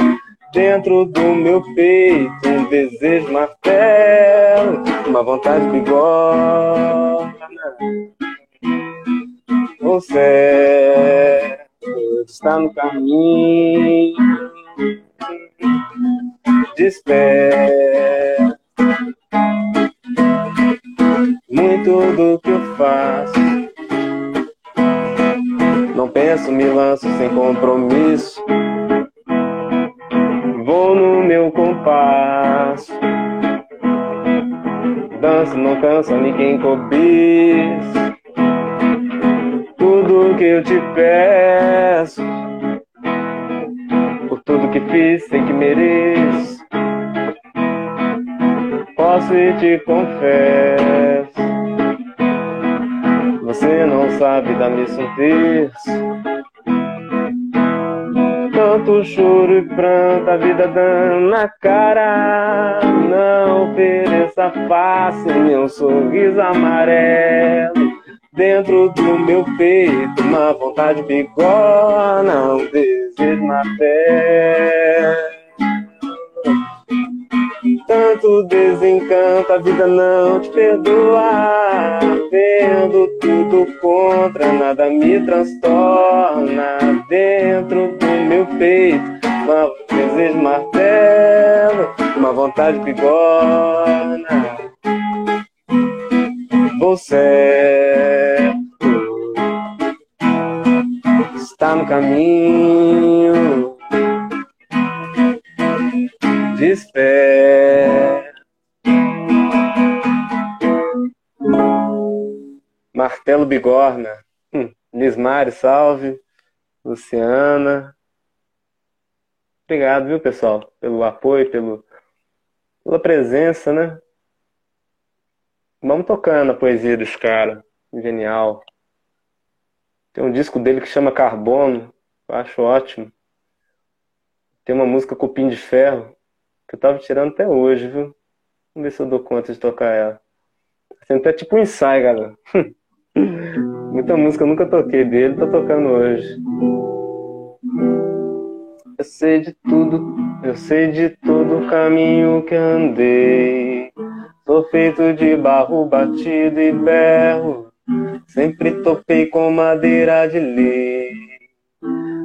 dentro do meu peito um desejo martelo, uma vontade bigorna. Céu está no caminho, desperta. Muito do que eu faço, não penso, me lanço sem compromisso vou no meu compasso. Danço, não canso, ninguém cobiça. Que eu te peço, por tudo que fiz, sei que mereço. Posso e te confesso, você não sabe da minha surpresa tanto choro e pranto, a vida dando na cara. Não ofereça face, meu sorriso amarelo. Dentro do meu peito, uma vontade bigorna, um desejo na pele. Tanto desencanta, a vida não te perdoa. Vendo tudo contra, nada me transtorna. Dentro do meu peito, um desejo martelo, uma vontade bigorna. Você está no caminho desespero. Martelo Bigorna, hum. Salve. Luciana. Obrigado, viu, pessoal, pelo apoio, pelo, pela presença, né? Vamos tocando a poesia dos caras. Genial. Tem um disco dele que chama Carbono. Eu acho ótimo. Tem uma música Cupim de Ferro que eu tava tirando até hoje, viu? Vamos ver se eu dou conta de tocar ela. Assim, até tipo um ensaio, galera. <laughs> Muita música eu nunca toquei dele, tô tocando hoje. Eu sei de tudo, eu sei de todo o caminho que andei. Sou feito de barro batido e berro. Sempre topei com madeira de lei.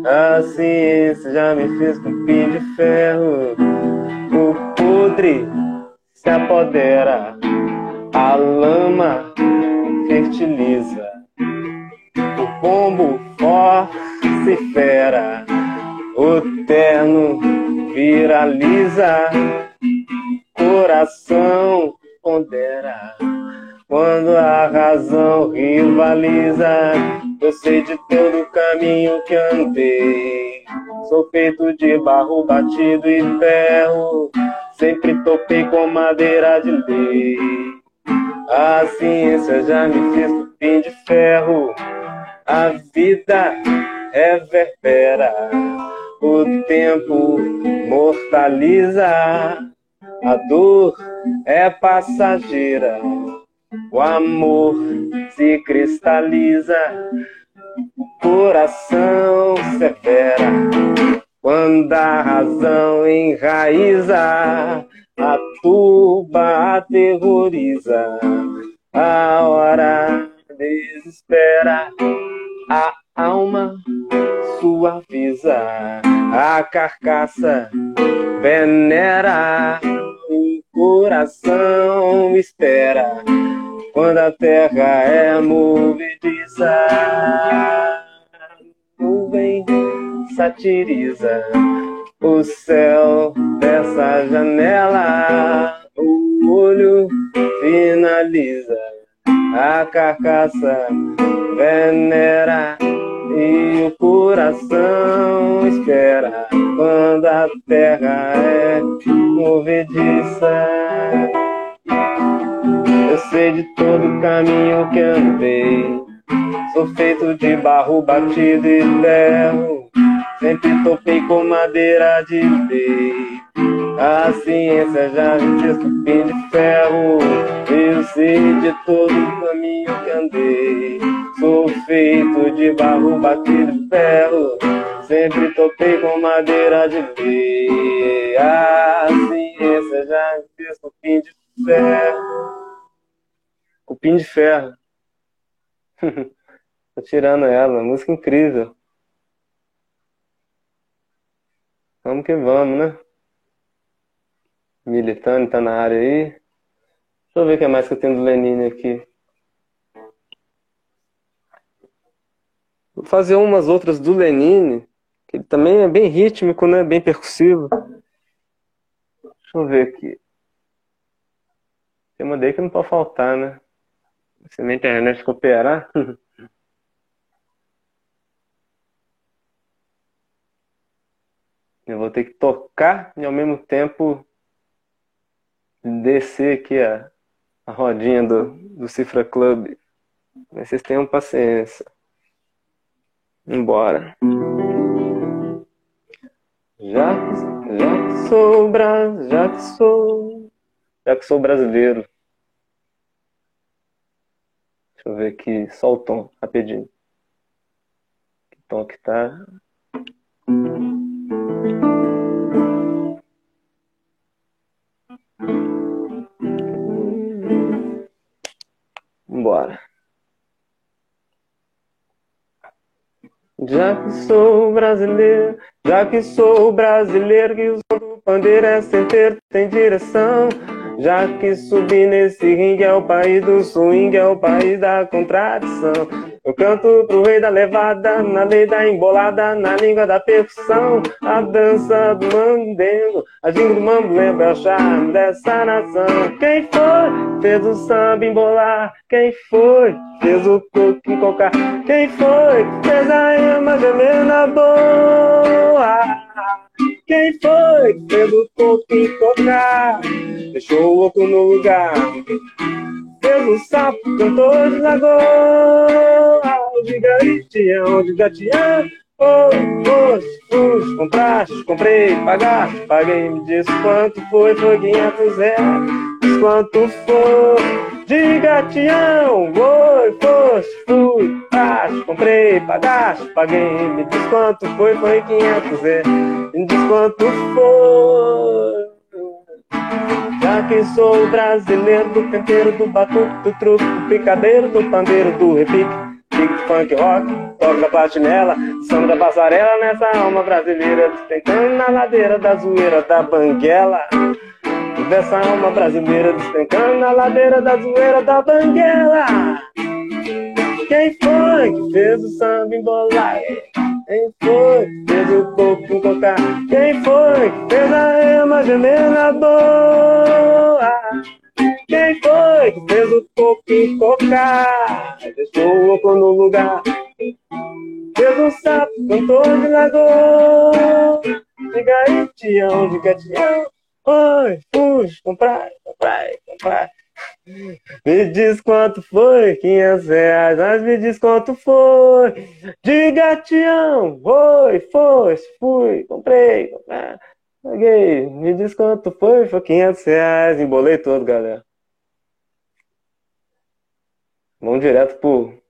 A ciência já me fez cupim de ferro. O podre se apodera, a lama fertiliza, o pombo fera, o terno viraliza, coração pondera. Quando a razão rivaliza, eu sei de todo o caminho que andei. Sou feito de barro batido e ferro, sempre topei com madeira de lei. A ciência já me fez cupim de ferro, a vida reverbera, o tempo mortaliza, a dor é passageira. O amor se cristaliza, o coração severa. Quando a razão enraiza, a tuba aterroriza. A hora desespera, a alma suaviza, a carcaça venera, coração espera quando a terra é movediça. Nuvem satiriza o céu dessa janela, o olho finaliza a carcaça venera e o coração espera quando a terra é movediça. Eu sei de todo o caminho que andei, sou feito de barro batido e ferro, sempre topei com madeira de lei. A ciência já me fez cupim de ferro. Eu sei de todo o caminho que andei. Sou feito de barro batido de ferro. Sempre topei com madeira de lei. A ciência já me fez cupim de ferro. Cupim de ferro. <laughs> Tô tirando ela. Música incrível. Vamos que vamos, né? Militando, tá na área aí. Deixa eu ver o que mais que eu tenho do Lenine aqui. Vou fazer umas outras do Lenine, ele também é bem rítmico, né? Bem percussivo. Deixa eu ver aqui. Tem uma daí que não pode faltar, né? Se na internet cooperar. <laughs> Eu vou ter que tocar e ao mesmo tempo descer aqui a, a rodinha do, do Cifra Club. Mas vocês tenham paciência. Embora. Já que, já que sou bra, já que sou, já que sou brasileiro. Deixa eu ver aqui, só o tom, rapidinho. Que tom que tá? Vambora. Já que sou brasileiro, já que sou brasileiro, que o pandeiro é certeiro, tem direção. Já que subi nesse ringue é o país do swing, é o país da contradição. Eu canto pro rei da levada, na lei da embolada, na língua da percussão. A dança do mandengo, a jingle do mambo lembra o charme dessa nação. Quem foi? Fez o samba embolar. Quem foi? Fez o coco cocar. Quem foi? Fez a ema gemer na boa. Quem foi? Fez o coco cocar. Deixou o oco no lugar pelo sapo, cantor de lagoa, de garitião, de gatião. Oh, foste, fui, compraste, comprei, pagaste, paguei, me diz quanto foi, foi 500 reais, diz quanto foi, de gatião, foi, foste, fui, compraste, comprei, pagaste, paguei, me diz quanto foi, foi 500 reais, me diz quanto foi. Já que sou brasileiro do canteiro, do batuque, do truque, do picadeiro, do pandeiro, do repique, pique de funk rock, toque da platinela, samba da passarela nessa alma brasileira, despencando na ladeira da zoeira da banguela. Dessa alma brasileira despencando na ladeira da zoeira da banguela. Quem foi que fez o samba embolar? Quem foi fez o coco cocar? Quem foi fez a ema gemer boa? Quem foi que fez o coco cocar? Deixou o oco no lugar. Fez um sapo, cantor de lagoa. Diga aí, tião, diga tião. Oi, fui comprar, comprar, comprar. Me diz quanto foi, 500 reais, mas me diz quanto foi. Diga, Tião, foi, foi, fui, comprei, paguei. Me diz quanto foi, foi 500 reais, embolei todo, galera. Vamos direto pro.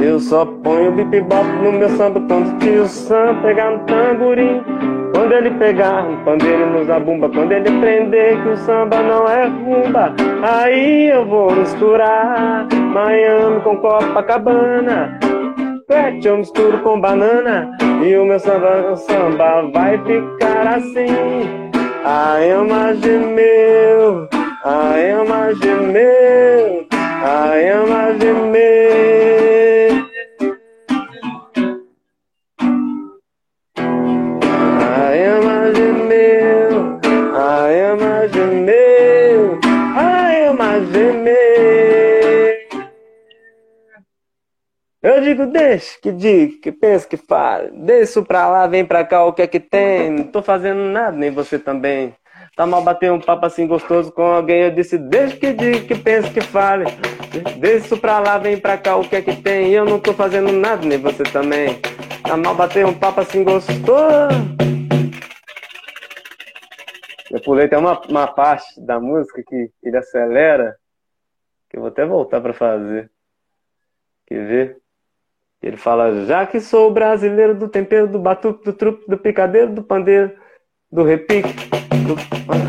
Eu só ponho bip bop no meu samba quando o tio Sam pegar no tamborim. Quando ele pegar um pandeiro no zabumba, quando ele aprender que o samba não é rumba, aí eu vou misturar Miami com Copacabana. Pet eu misturo com banana e o meu samba, o samba vai ficar assim. a Ema gemeu, a Ema gemeu, a Ema gemeu. Eu digo, deixa, que diga, que pensa, que fale. Deixa pra lá, vem pra cá, o que é que tem? Não tô fazendo nada, nem você também. Tá mal bater um papo assim gostoso com alguém. Eu disse, deixa que diga, que pensa, que fale. Deixa pra lá, vem pra cá, o que é que tem? Eu não tô fazendo nada, nem você também. Tá mal bater um papo assim gostoso. Eu pulei até uma, uma parte da música que ele acelera, que eu vou até voltar pra fazer. Quer ver? Ele fala, já que sou brasileiro do tempero, do batuque, do truque, do picadeiro, do pandeiro, do repique, do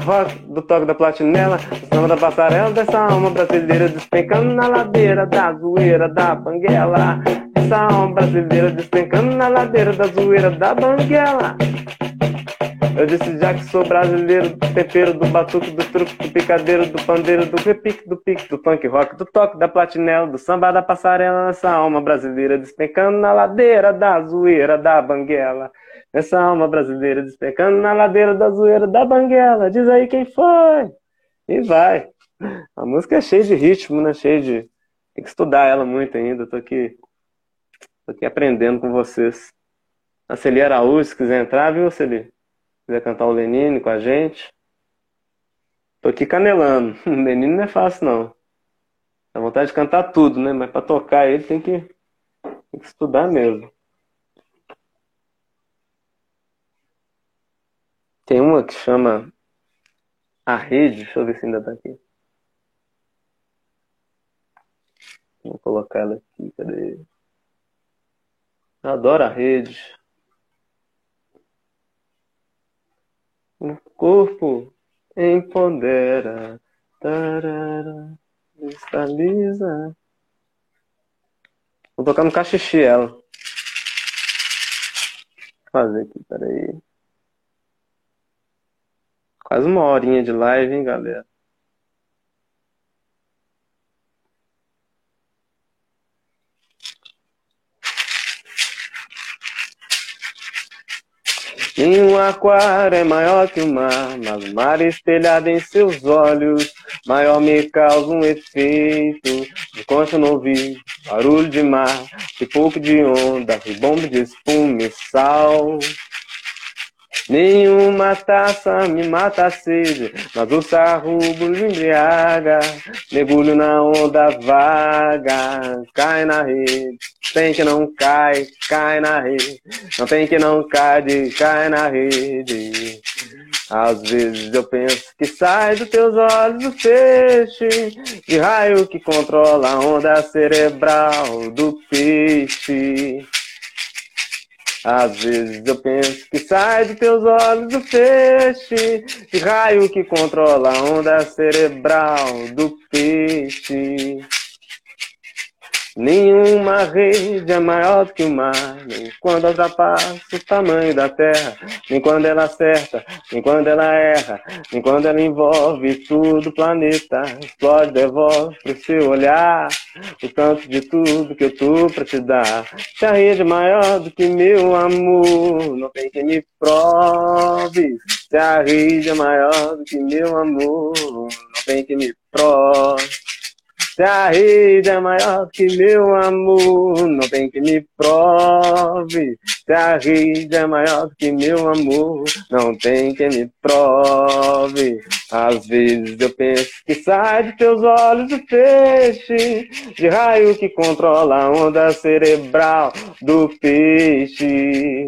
rock, do toque da platinela, do samba da passarela, dessa alma brasileira despencando na ladeira da zoeira da banguela. Essa alma brasileira despencando na ladeira da zoeira da banguela. Eu disse já que sou brasileiro do tempero, do batuque, do truque, do picadeiro, do pandeiro, do repique, do pique, do punk rock, do toque, da platinela, do samba da passarela, nessa alma brasileira despencando na ladeira da zoeira da banguela. Nessa alma brasileira despencando na ladeira da zoeira da banguela. Diz aí quem foi. E vai. A música é cheia de ritmo, né? Cheia de. Tem que estudar ela muito ainda. Tô aqui, tô aqui aprendendo com vocês. A Celi Araújo, se quiser entrar, viu, Celi? Quiser cantar o Lenine com a gente. Tô aqui canelando. <laughs> Lenine não é fácil, não. Dá vontade de cantar tudo, né? Mas para tocar ele tem que, tem que estudar mesmo. Tem uma que chama A Rede. Deixa eu ver se ainda tá aqui. Vou colocar ela aqui. Cadê? Adoro a rede. O corpo empodera, tarara, cristaliza. Vou tocar no cachixi ela. Vou fazer aqui, peraí. Quase uma horinha de live, hein, galera? Nenhum aquário é maior que o mar, mas o mar espelhado em seus olhos, maior me causa um efeito. De concha no ouvido, barulho de mar, pouco de onda, ribombo de espuma e sal. Nenhuma taça me mata a sede, mas o sarrubo me embriaga. Mergulho na onda vaga, cai na rede. Tem que não cai, cai na rede. Não tem que não cai, de, cai na rede. Às vezes eu penso que sai dos teus olhos o peixe, de raio que controla a onda cerebral do peixe. Às vezes eu penso que sai de teus olhos o peixe, de raio que controla a onda cerebral do peixe. Nenhuma rede é maior do que o mar, nem quando ultrapassa o tamanho da terra, nem quando ela acerta, nem quando ela erra, nem quando ela envolve tudo o planeta, explode, devolve pro seu olhar, o tanto de tudo que eu tô pra te dar. Se a rede é maior do que meu amor, não tem que me prove. Se a rede é maior do que meu amor, não tem que me prove. Se a rede é maior que meu amor, não tem que me prove. Se a rede é maior que meu amor, não tem que me prove. Às vezes eu penso que sai de teus olhos o peixe, de raio que controla a onda cerebral do peixe.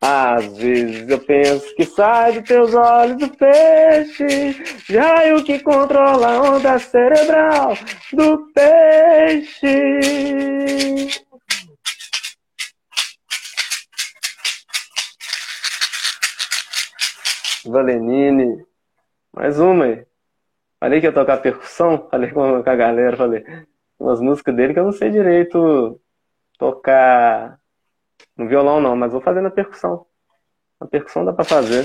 Às vezes eu penso que sai de teus olhos o peixe, de raio que controla a onda cerebral do peixe. Valenine, mais uma aí. Falei que ia tocar percussão, falei com a galera, falei umas músicas dele que eu não sei direito tocar no violão não, mas vou fazer na percussão. Na percussão dá pra fazer.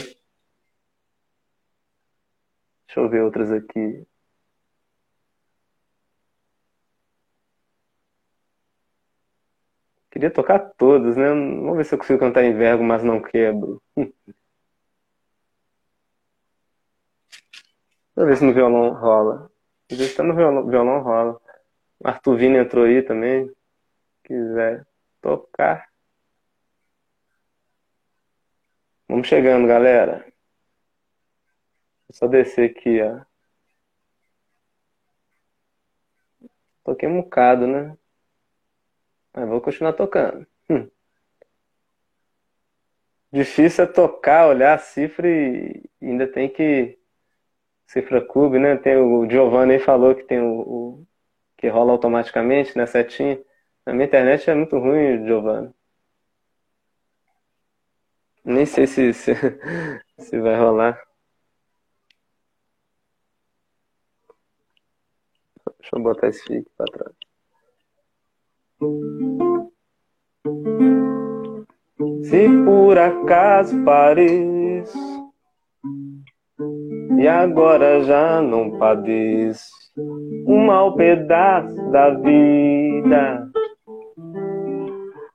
Deixa eu ver outras aqui. Queria tocar todas, né? Vamos ver se eu consigo cantar em verbo, mas não quebro. <laughs> Deixa eu ver se no violão rola. Às vezes tá no violão, violão rola. Arthur Vini entrou aí também. Quiser tocar. Vamos chegando, galera. É só descer aqui, ó. Toquei um bocado, né? Mas vou continuar tocando. Hum. Difícil é tocar, olhar a cifra e ainda tem que. Cifra cube, né? Tem o Giovanni aí falou que tem o, o, que rola automaticamente, né? Setinha. Na minha internet é muito ruim, Giovanni. Nem sei se, se, se vai rolar. Deixa eu botar esse fique para trás. Se por acaso pareço e agora já não padeço um mau pedaço da vida.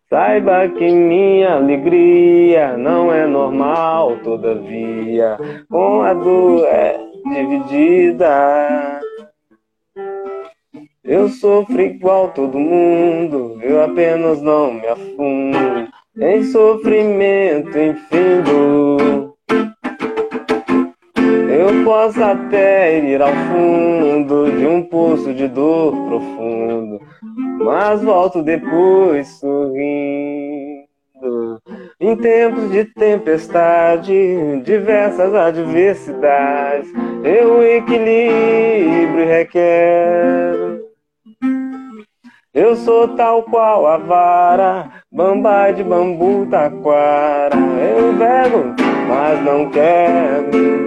Saiba que minha alegria não é normal, todavia, com a dor é dividida. Eu sofro igual todo mundo, eu apenas não me afundo em sofrimento infindo. Posso até ir ao fundo de um poço de dor profundo, mas volto depois sorrindo. Em tempos de tempestade, diversas adversidades, eu equilíbrio requero. Eu sou tal qual a vara, bambai de bambu taquara. Eu pego, mas não quero.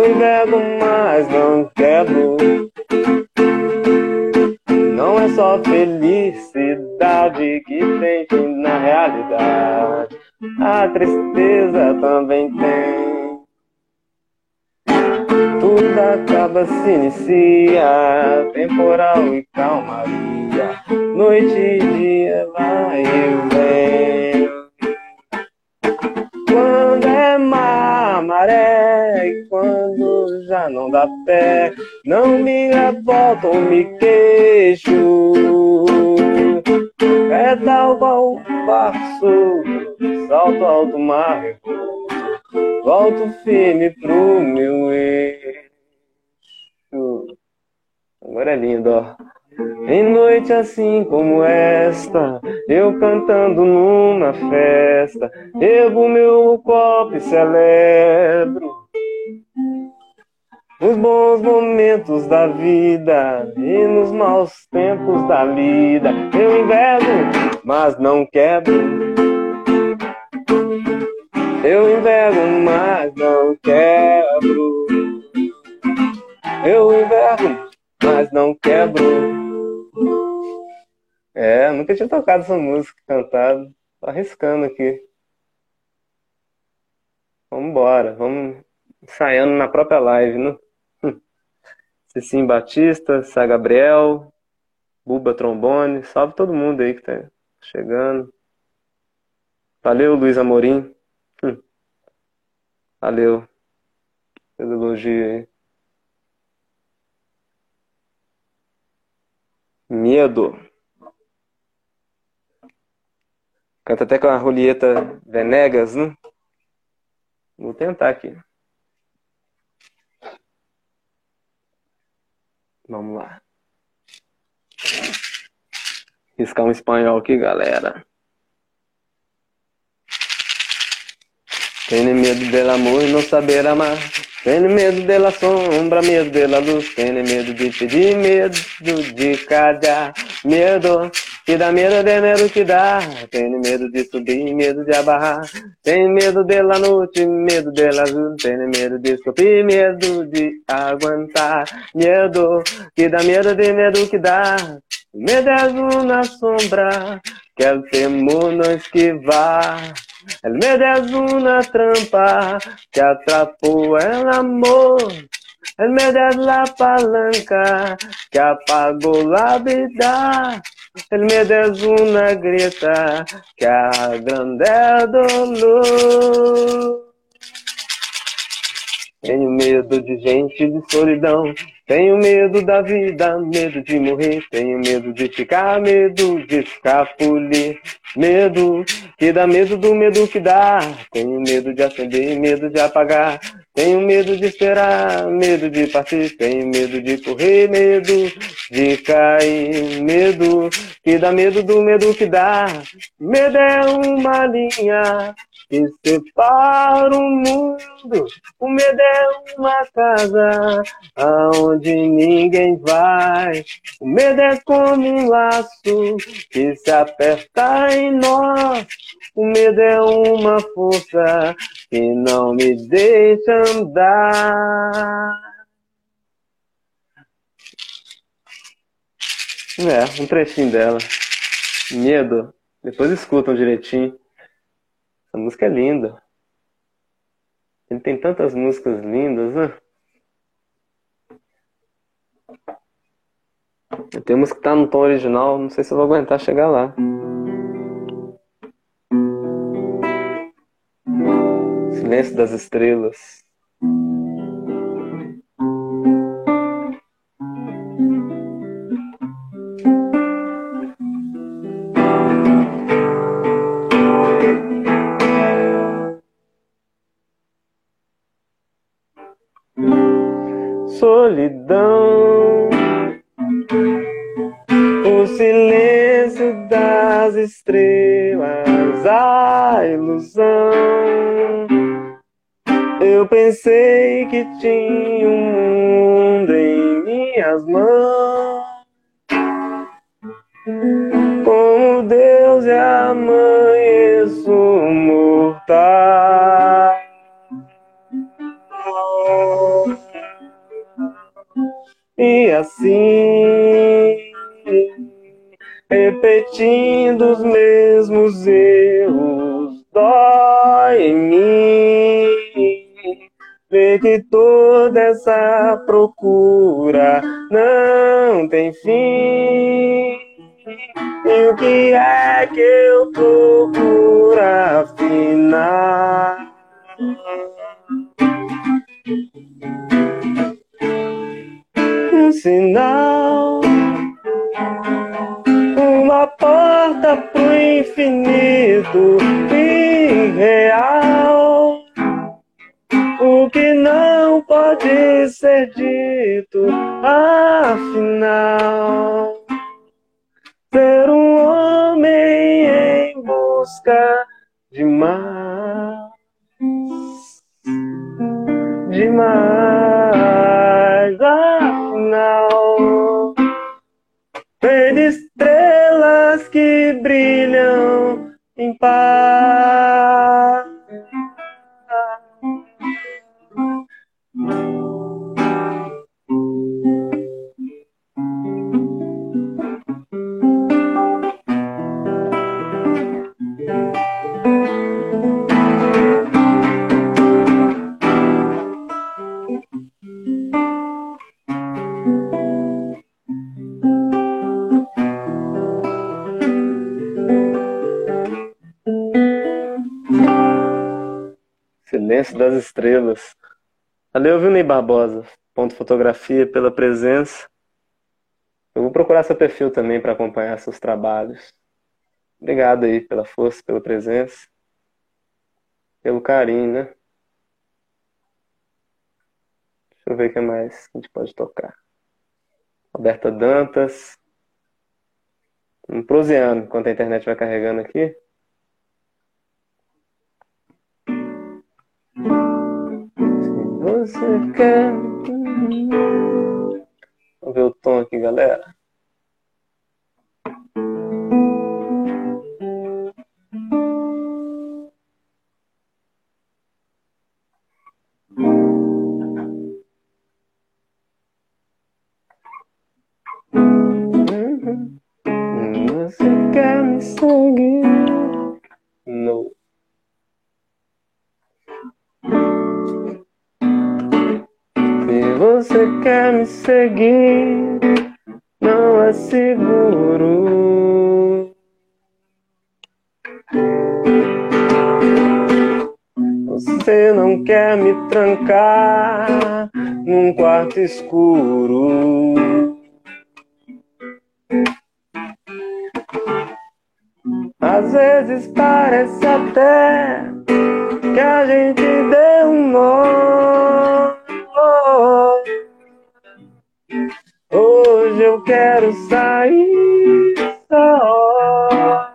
Eu invego, mas não quebro. Não é só felicidade que tem na realidade. A tristeza também tem. Tudo acaba, se inicia, temporal e calmaria, noite e dia vai e vem. Quando é mar, maré, e quando já não dá pé, não me revolta ou me queixo. É tal qual passo, salto alto mar, volto firme pro meu eixo. Agora é lindo, ó. Em noite assim como esta, eu cantando numa festa, ergo meu copo e celebro os bons momentos da vida e nos maus tempos da lida. Eu invejo, mas não quebro. Eu invejo, mas não quebro. Nunca tinha tocado essa música, cantado. Tô arriscando aqui. Vamos embora, vamos ensaiando na própria live, né? Cecim Batista, Sá Gabriel, Buba Trombone, salve todo mundo aí que tá chegando. Valeu, Luiz Amorim. Hum. Valeu pelo elogio aí. Medo. Canta até com a Julieta Venegas, né? Vou tentar aqui. Vamos lá. Riscar um espanhol aqui, galera. Tenho medo del amor e não saber amar. Tenho medo dela sombra, medo dela luz. Tenho medo de pedir, medo de calhar. Medo que dá medo de medo que dá. Tenho medo de subir, medo de abarrar. Tenho medo dela noite, medo dela azul. Tenho medo de sofrer, medo de aguentar. Medo que dá medo de medo que dá. Medo é azul na sombra, quero temor não esquivar. El medo es una trampa que atrapó el amor. El medo es la palanca que apagó la vida. El medo es una grieta que agranda el dolor. Tenho medo de gente, de solidão. Tenho medo da vida, medo de morrer. Tenho medo de ficar, medo de escapulir. Medo que dá medo do medo que dá. Tenho medo de acender, medo de apagar. Tenho medo de esperar, medo de partir. Tenho medo de correr, medo de cair. Medo que dá medo do medo que dá. Medo é uma linha que separa o mundo. O medo é uma casa aonde ninguém vai. O medo é como um laço que se aperta em nós. O medo é uma força que não me deixa andar. É, um trechinho dela. Medo. Depois escutam direitinho. Essa música é linda. Ele tem tantas músicas lindas, né? Temos que estar no tom original, não sei se eu vou aguentar chegar lá. Silêncio das estrelas. Que tinha um Ver Silêncio das Estrelas. Valeu, viu, Ney Barbosa? Ponto Fotografia pela presença. Eu vou procurar seu perfil também para acompanhar seus trabalhos. Obrigado aí pela força, pela presença, pelo carinho, né? Deixa eu ver o que mais a gente pode tocar. Roberta Dantas. Um proseando enquanto a internet vai carregando aqui. Você quer. Vamos ver o tom aqui, galera. Seguir, não é seguro. Você não quer me trancar num quarto escuro. Às vezes parece até que a gente deu um nó. Eu quero sair só.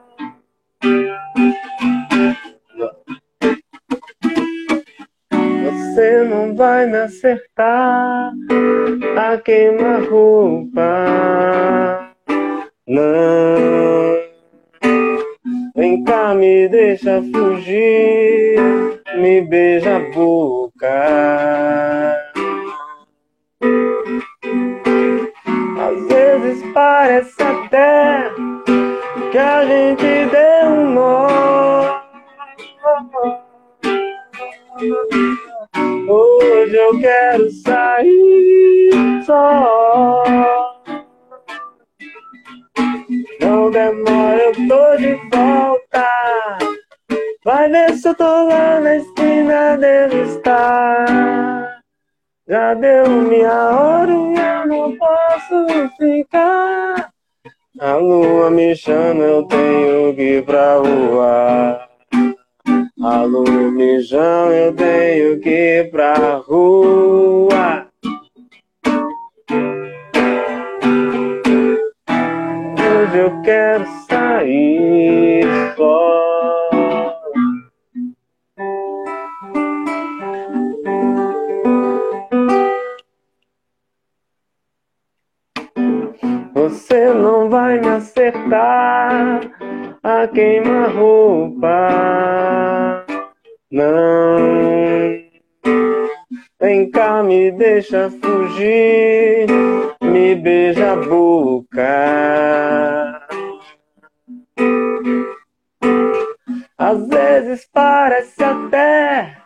Você não vai me acertar a queima-roupa. Não. Vem cá, me deixa fugir, me beija a boca. A gente deu um nó. Hoje eu quero sair só. Não demora, eu tô de volta. Vai ver se eu tô lá na esquina, devo estar. Já deu minha hora e eu não posso ficar. A lua me chama, eu tenho que ir pra rua. A lua me chama, eu tenho que ir pra rua. Hoje eu quero acertar a queima-roupa. Não. Vem cá, me deixa fugir, me beija a boca. Às vezes parece até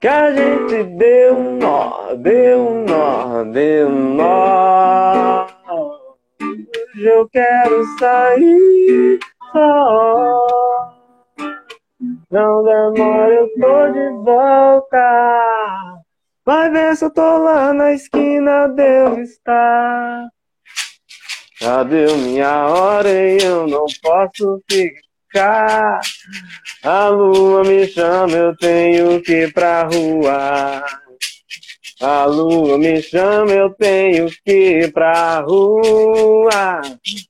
que a gente deu um nó, deu um nó, deu um nó. Hoje eu quero sair só. Não demora, eu tô de volta. Vai ver se eu tô lá na esquina, devo estar. Já deu minha hora e eu não posso ficar. A lua me chama, eu tenho que ir pra rua. A lua me chama, eu tenho que ir pra rua.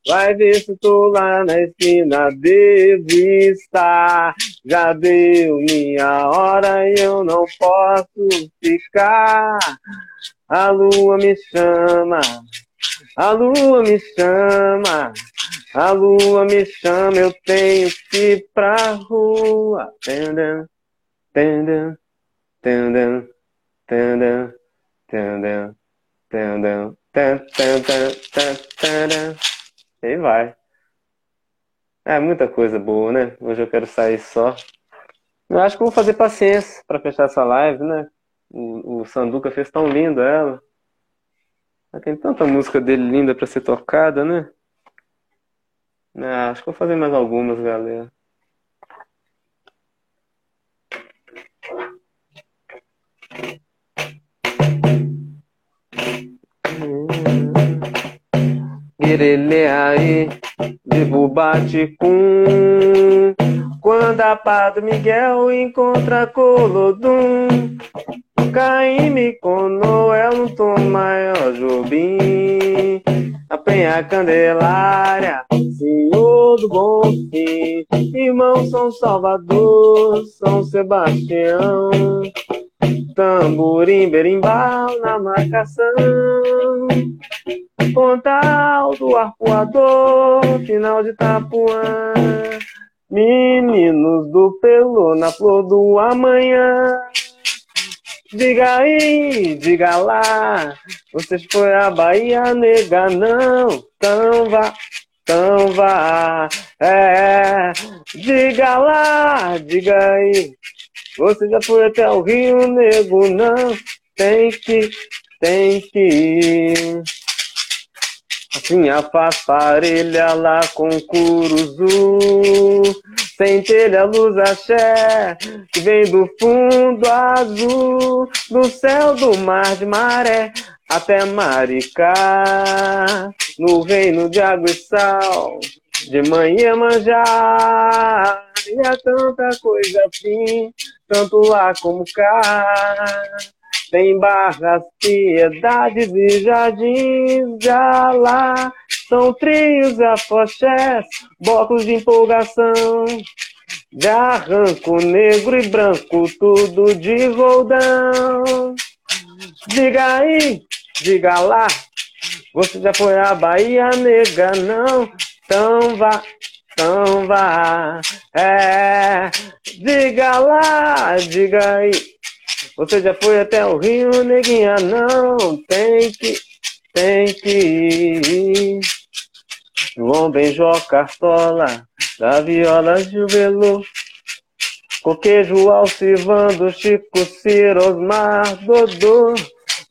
Vai ver se tô lá na esquina, devo estar. Já deu minha hora e eu não posso ficar. A lua me chama, a lua me chama, a lua me chama, eu tenho que ir pra rua. Tendem, tendem, tendem, tendem. E aí vai. É muita coisa boa, né? Hoje eu quero sair só. Eu acho que vou fazer paciência para fechar essa live, né? O, o Sanduca fez tão lindo ela. Tem tanta música dele linda para ser tocada, né? É, acho que vou fazer mais algumas, galera. Guerele aí, vivo com Quando a Padre Miguel encontra Colodum Caíme com Noel no tom maior Jobim. A Penha Candelária, Senhor do Bom Fim. Irmão São Salvador, São Sebastião Tamborim, berimbau na marcação. Pontal do arpoador, final de Tapuã Meninos do pelo na flor do amanhã. Diga aí, diga lá, vocês foi a Bahia nega, não, tão vá, tão vá, é, diga lá, diga aí, você já foi até o Rio Negro, não, tem que, tem que ir. Assim a parelha lá com curuzu, sem telha luz axé, que vem do fundo azul, do céu do mar de maré, até Maricá, no reino de água e sal, de manhã manjar, e há tanta coisa assim, tanto lá como cá. Tem barras, piedades e jardins, já lá são trios, afoxés, blocos de empolgação. De arranco negro e branco, tudo de roldão. Diga aí, diga lá, você já foi à Bahia, nega, não? Então vá. É, diga lá, diga aí. Você já foi até o Rio, neguinha? Não, tem que, tem que ir. João Benjó, Cartola, da Viola Juvelô. Coquejo, Alcivando, Chico, Ciro, Osmar, Dodô.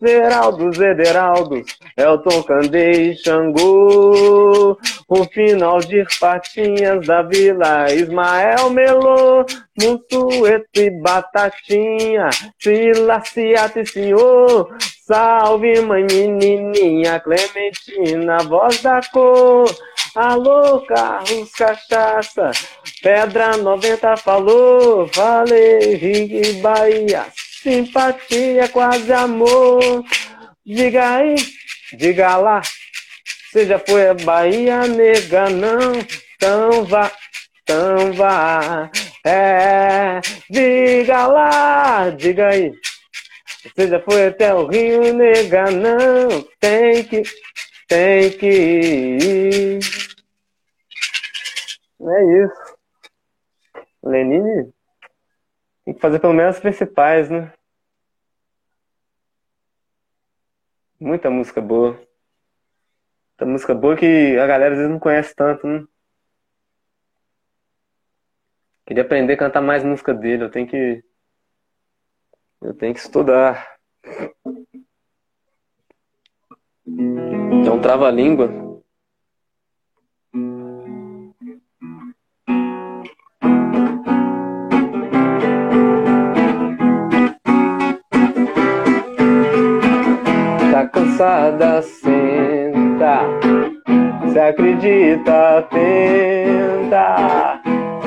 Zeraldos, Ederaldos, Elton Candei, Xangô, o final de Patinhas da Vila, Ismael Melô, Mussueto e Batatinha, Sila, Ciata e Senhor, salve mãe menininha, Clementina, voz da cor, alô Carlos Cachaça, Pedra 90 falou, Rio Bahia, simpatia, quase amor. Diga aí, diga lá, você já foi a Bahia, nega, não? Então vá, então vá. É, diga lá, diga aí. Você já foi até o Rio, nega, não? Tem que, tem que ir. É isso. Lenine tem que fazer pelo menos as principais, né? Muita música boa. Muita música boa que a galera às vezes não conhece tanto, né? Queria aprender a cantar mais música dele, eu tenho que. Eu tenho que estudar. É um trava-língua. Cansada, senta. Se acredita, tenta.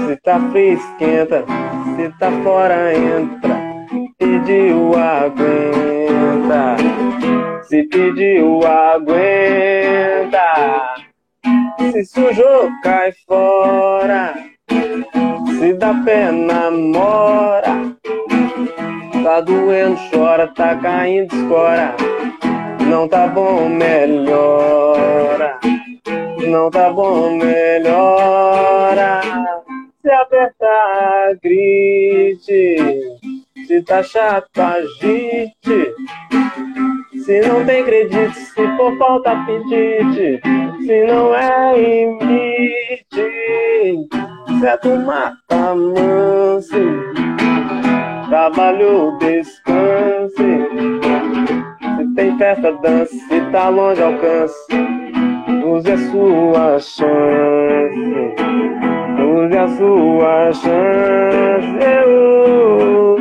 Se tá frio, esquenta. Se tá fora, entra. Pediu, aguenta. Se pediu, aguenta. Se sujou, cai fora. Se dá pé, namora. Tá doendo, chora, tá caindo, escora não tá bom, melhora. Não tá bom, melhora. Se apertar, grite. Se tá chato, agite. Se não tem crédito, se for falta, apetite. Se não é, imite. Se é do mata, manse. Trabalho, descanse tem festa, dance, se tá longe, alcance. Use a sua chance, use a sua chance. Eu,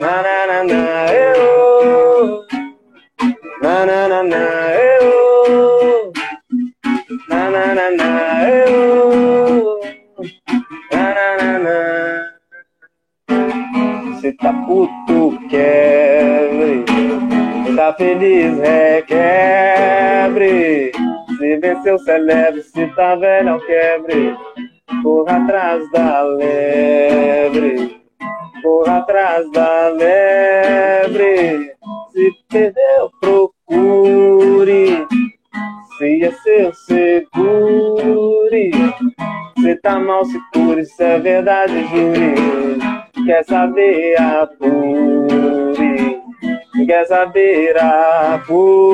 na na na na, eu, na na na na, eu, na na na na, eu, na na na na. Se tá puto, quebre tá feliz, requebre. Se venceu, celebre. Se tá velho, quebre. Corra atrás da lebre. Corra atrás da lebre. Se perdeu, procure. Se é seu, segure. Se tá mal, se cure. Se é verdade, jure. Quer saber, apure quer saber apure.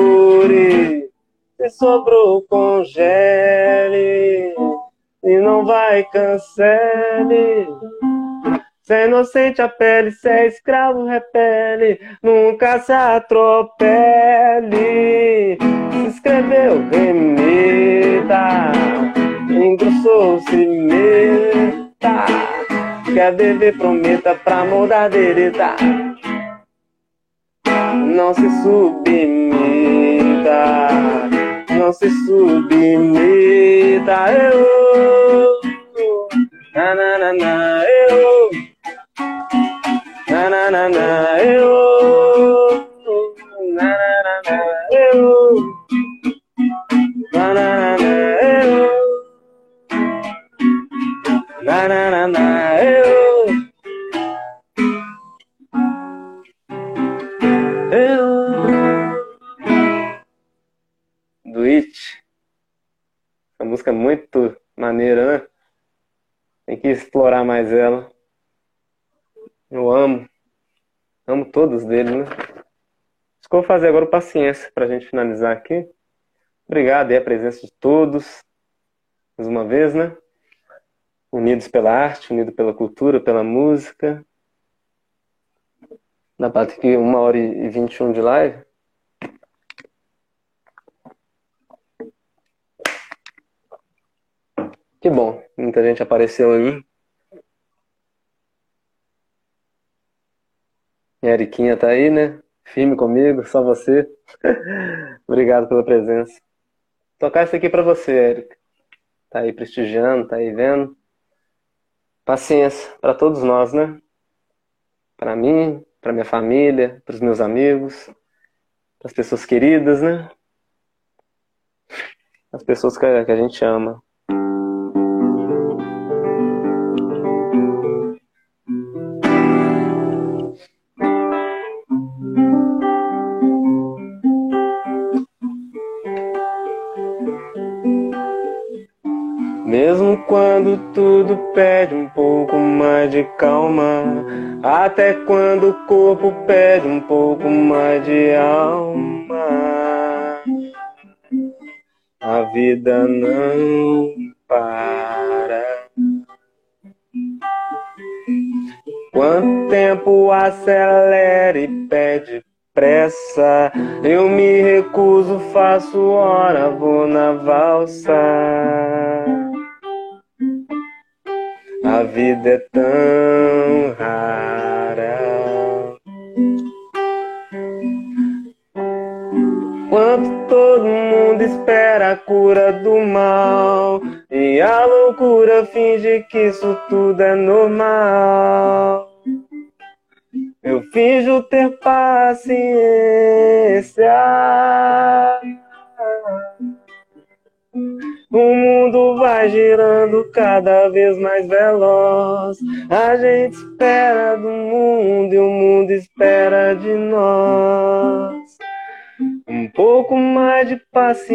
Se sobrou, congele. E não vai, cancele. Se é inocente a pele, se é escravo repele, nunca se atropele. Se escreveu, remeta, engrossou, se meta. Quer beber, prometa pra mudar dereta. Não se submeta, não se submeta. Eu, na na na na, eu, na na na na, eu, na na na na, eu, na na na na, eu, na na na na, eu. Música é muito maneira, né? Tem que explorar mais ela. Eu amo. Amo todos dele, né? Acho que vou fazer agora o paciência pra gente finalizar aqui. Obrigado aí a presença de todos. Mais uma vez, né? Unidos pela arte, unidos pela cultura, pela música. Pra ter aqui uma hora e vinte e um de live. Que bom, muita gente apareceu aí. Minha Eriquinha tá aí, né? Firme comigo, só você. <laughs> Obrigado pela presença. Tocar isso aqui pra você, Érica. Tá aí prestigiando, tá aí vendo. Paciência para todos nós, né? Para mim, para minha família, para os meus amigos, para as pessoas queridas, né? As pessoas que a gente ama. Tudo pede um pouco mais de calma, até quando o corpo pede um pouco mais de alma, a vida não para. Quanto tempo acelera e pede pressa, eu me recuso, faço hora, vou na valsa. A vida é tão rara. Quanto todo mundo espera a cura do mal e a loucura finge que isso tudo é normal. Eu finjo ter paciência. O mundo vai girando cada vez mais veloz. A gente espera do mundo e o mundo espera de nós. Um pouco mais de paciência.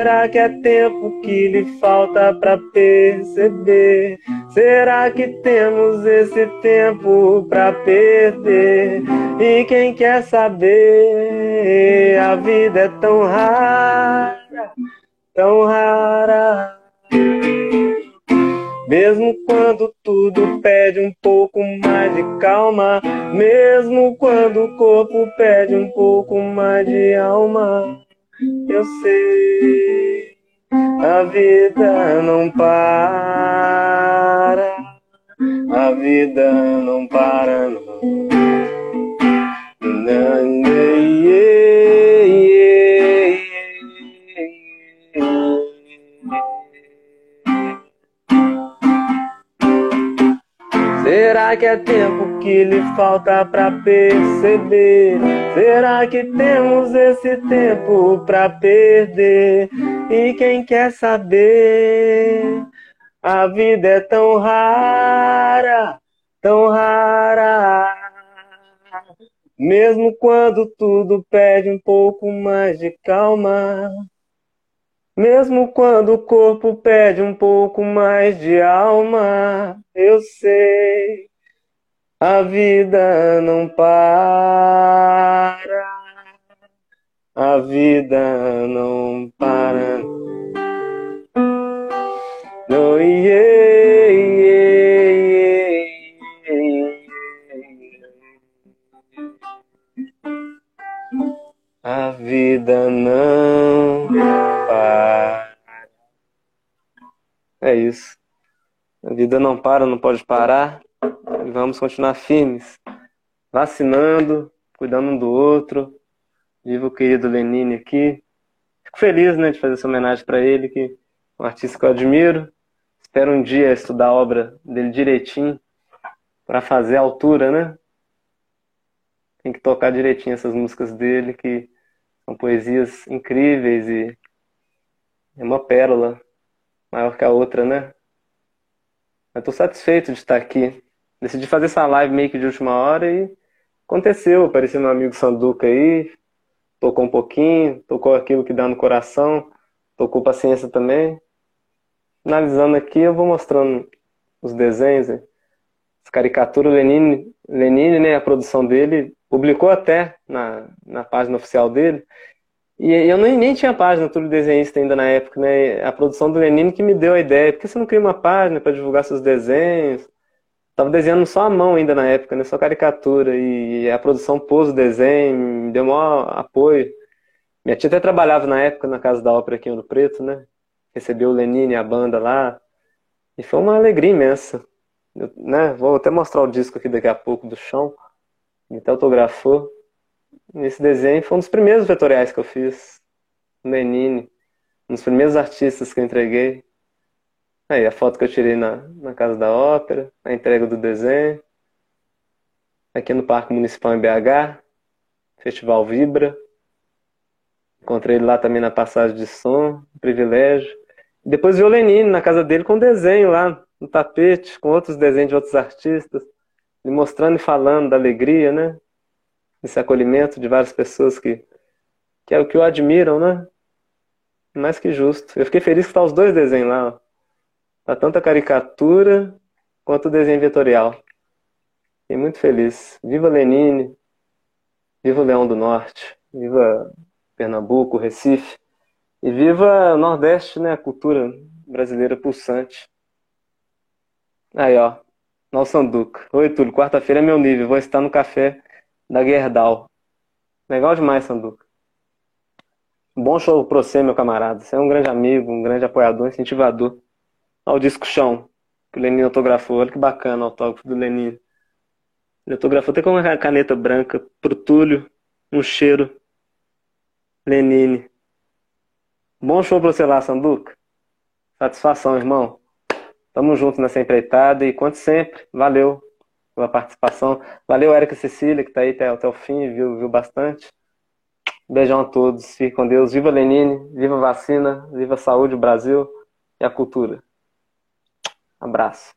Será que é tempo que lhe falta para perceber? Será que temos esse tempo para perder? E quem quer saber? A vida é tão rara, tão rara. Mesmo quando tudo pede um pouco mais de calma, mesmo quando o corpo pede um pouco mais de alma eu sei, a vida não para, a vida não para, não. Será que é tempo que lhe falta para perceber? Será que temos esse tempo para perder? E quem quer saber? A vida é tão rara, tão rara. Mesmo quando tudo pede um pouco mais de calma. Mesmo quando o corpo pede um pouco mais de alma, eu sei, a vida não para, a vida não para. No, yeah, yeah, yeah. A vida não para. É isso. A vida não para, não pode parar. E vamos continuar firmes, vacinando, cuidando um do outro. Viva o querido Lenine aqui. Fico feliz né, de fazer essa homenagem para ele, que é um artista que eu admiro. Espero um dia estudar a obra dele direitinho para fazer a altura, né? Tem que tocar direitinho essas músicas dele, que são poesias incríveis e é uma pérola maior que a outra, né? Eu satisfeito de estar aqui. Decidi fazer essa live meio que de última hora e aconteceu. Apareceu meu amigo Sanduca aí, tocou um pouquinho, tocou aquilo que dá no coração, tocou paciência também. Finalizando aqui, eu vou mostrando os desenhos, as caricaturas. Lenine, Lenine, né, a produção dele, publicou até na, na página oficial dele. E eu nem, nem tinha página tudo desenhista ainda na época, né? A produção do Lenine que me deu a ideia. Por que você não cria uma página para divulgar seus desenhos? Tava desenhando só a mão ainda na época, né? Só caricatura. E a produção pôs o desenho, me deu maior apoio. Minha tia até trabalhava na época na Casa da Ópera aqui em Ouro Preto, né? Recebeu o Lenine e a banda lá. E foi uma alegria imensa. Eu, né? Vou até mostrar o disco aqui daqui a pouco do chão. Ele até autografou. Nesse desenho foi um dos primeiros vetoriais que eu fiz. Lenine. Um dos primeiros artistas que eu entreguei. Aí a foto que eu tirei na, na Casa da Ópera, a entrega do desenho. Aqui no Parque Municipal em BH, Festival Vibra. Encontrei ele lá também na passagem de som, privilégio. Depois vi o Lenine na casa dele com desenho lá no tapete, com outros desenhos de outros artistas, me mostrando e falando da alegria, né? esse acolhimento de várias pessoas que, que é o que o admiram, né? Mais que justo. Eu fiquei feliz que tá os dois desenhos lá. Ó. A caricatura quanto o desenho vetorial. Fiquei muito feliz. Viva Lenine, viva o Leão do Norte, viva Pernambuco, Recife e viva o Nordeste, né? A cultura brasileira pulsante. Aí, ó. Nosso Sanduca. Oi, Túlio. Quarta-feira é meu nível. Vou estar no café da Gerdau. Legal demais, Sanduca. Bom show pra você, meu camarada. Você é um grande amigo, um grande apoiador, incentivador. Olha o disco chão que o Lenin autografou. Olha que bacana o autógrafo do Lenin. Ele autografou até com uma caneta branca pro Túlio, um cheiro. Lenine. Bom show pra você lá, Sanduca. Satisfação, irmão. Tamo junto nessa empreitada e quanto sempre, valeu pela participação. Valeu, Érica Cecília, que está aí até, até o fim, viu, viu bastante. Beijão a todos, fique com Deus. Viva Lenine, viva vacina, viva saúde, Brasil e a cultura. Abraço.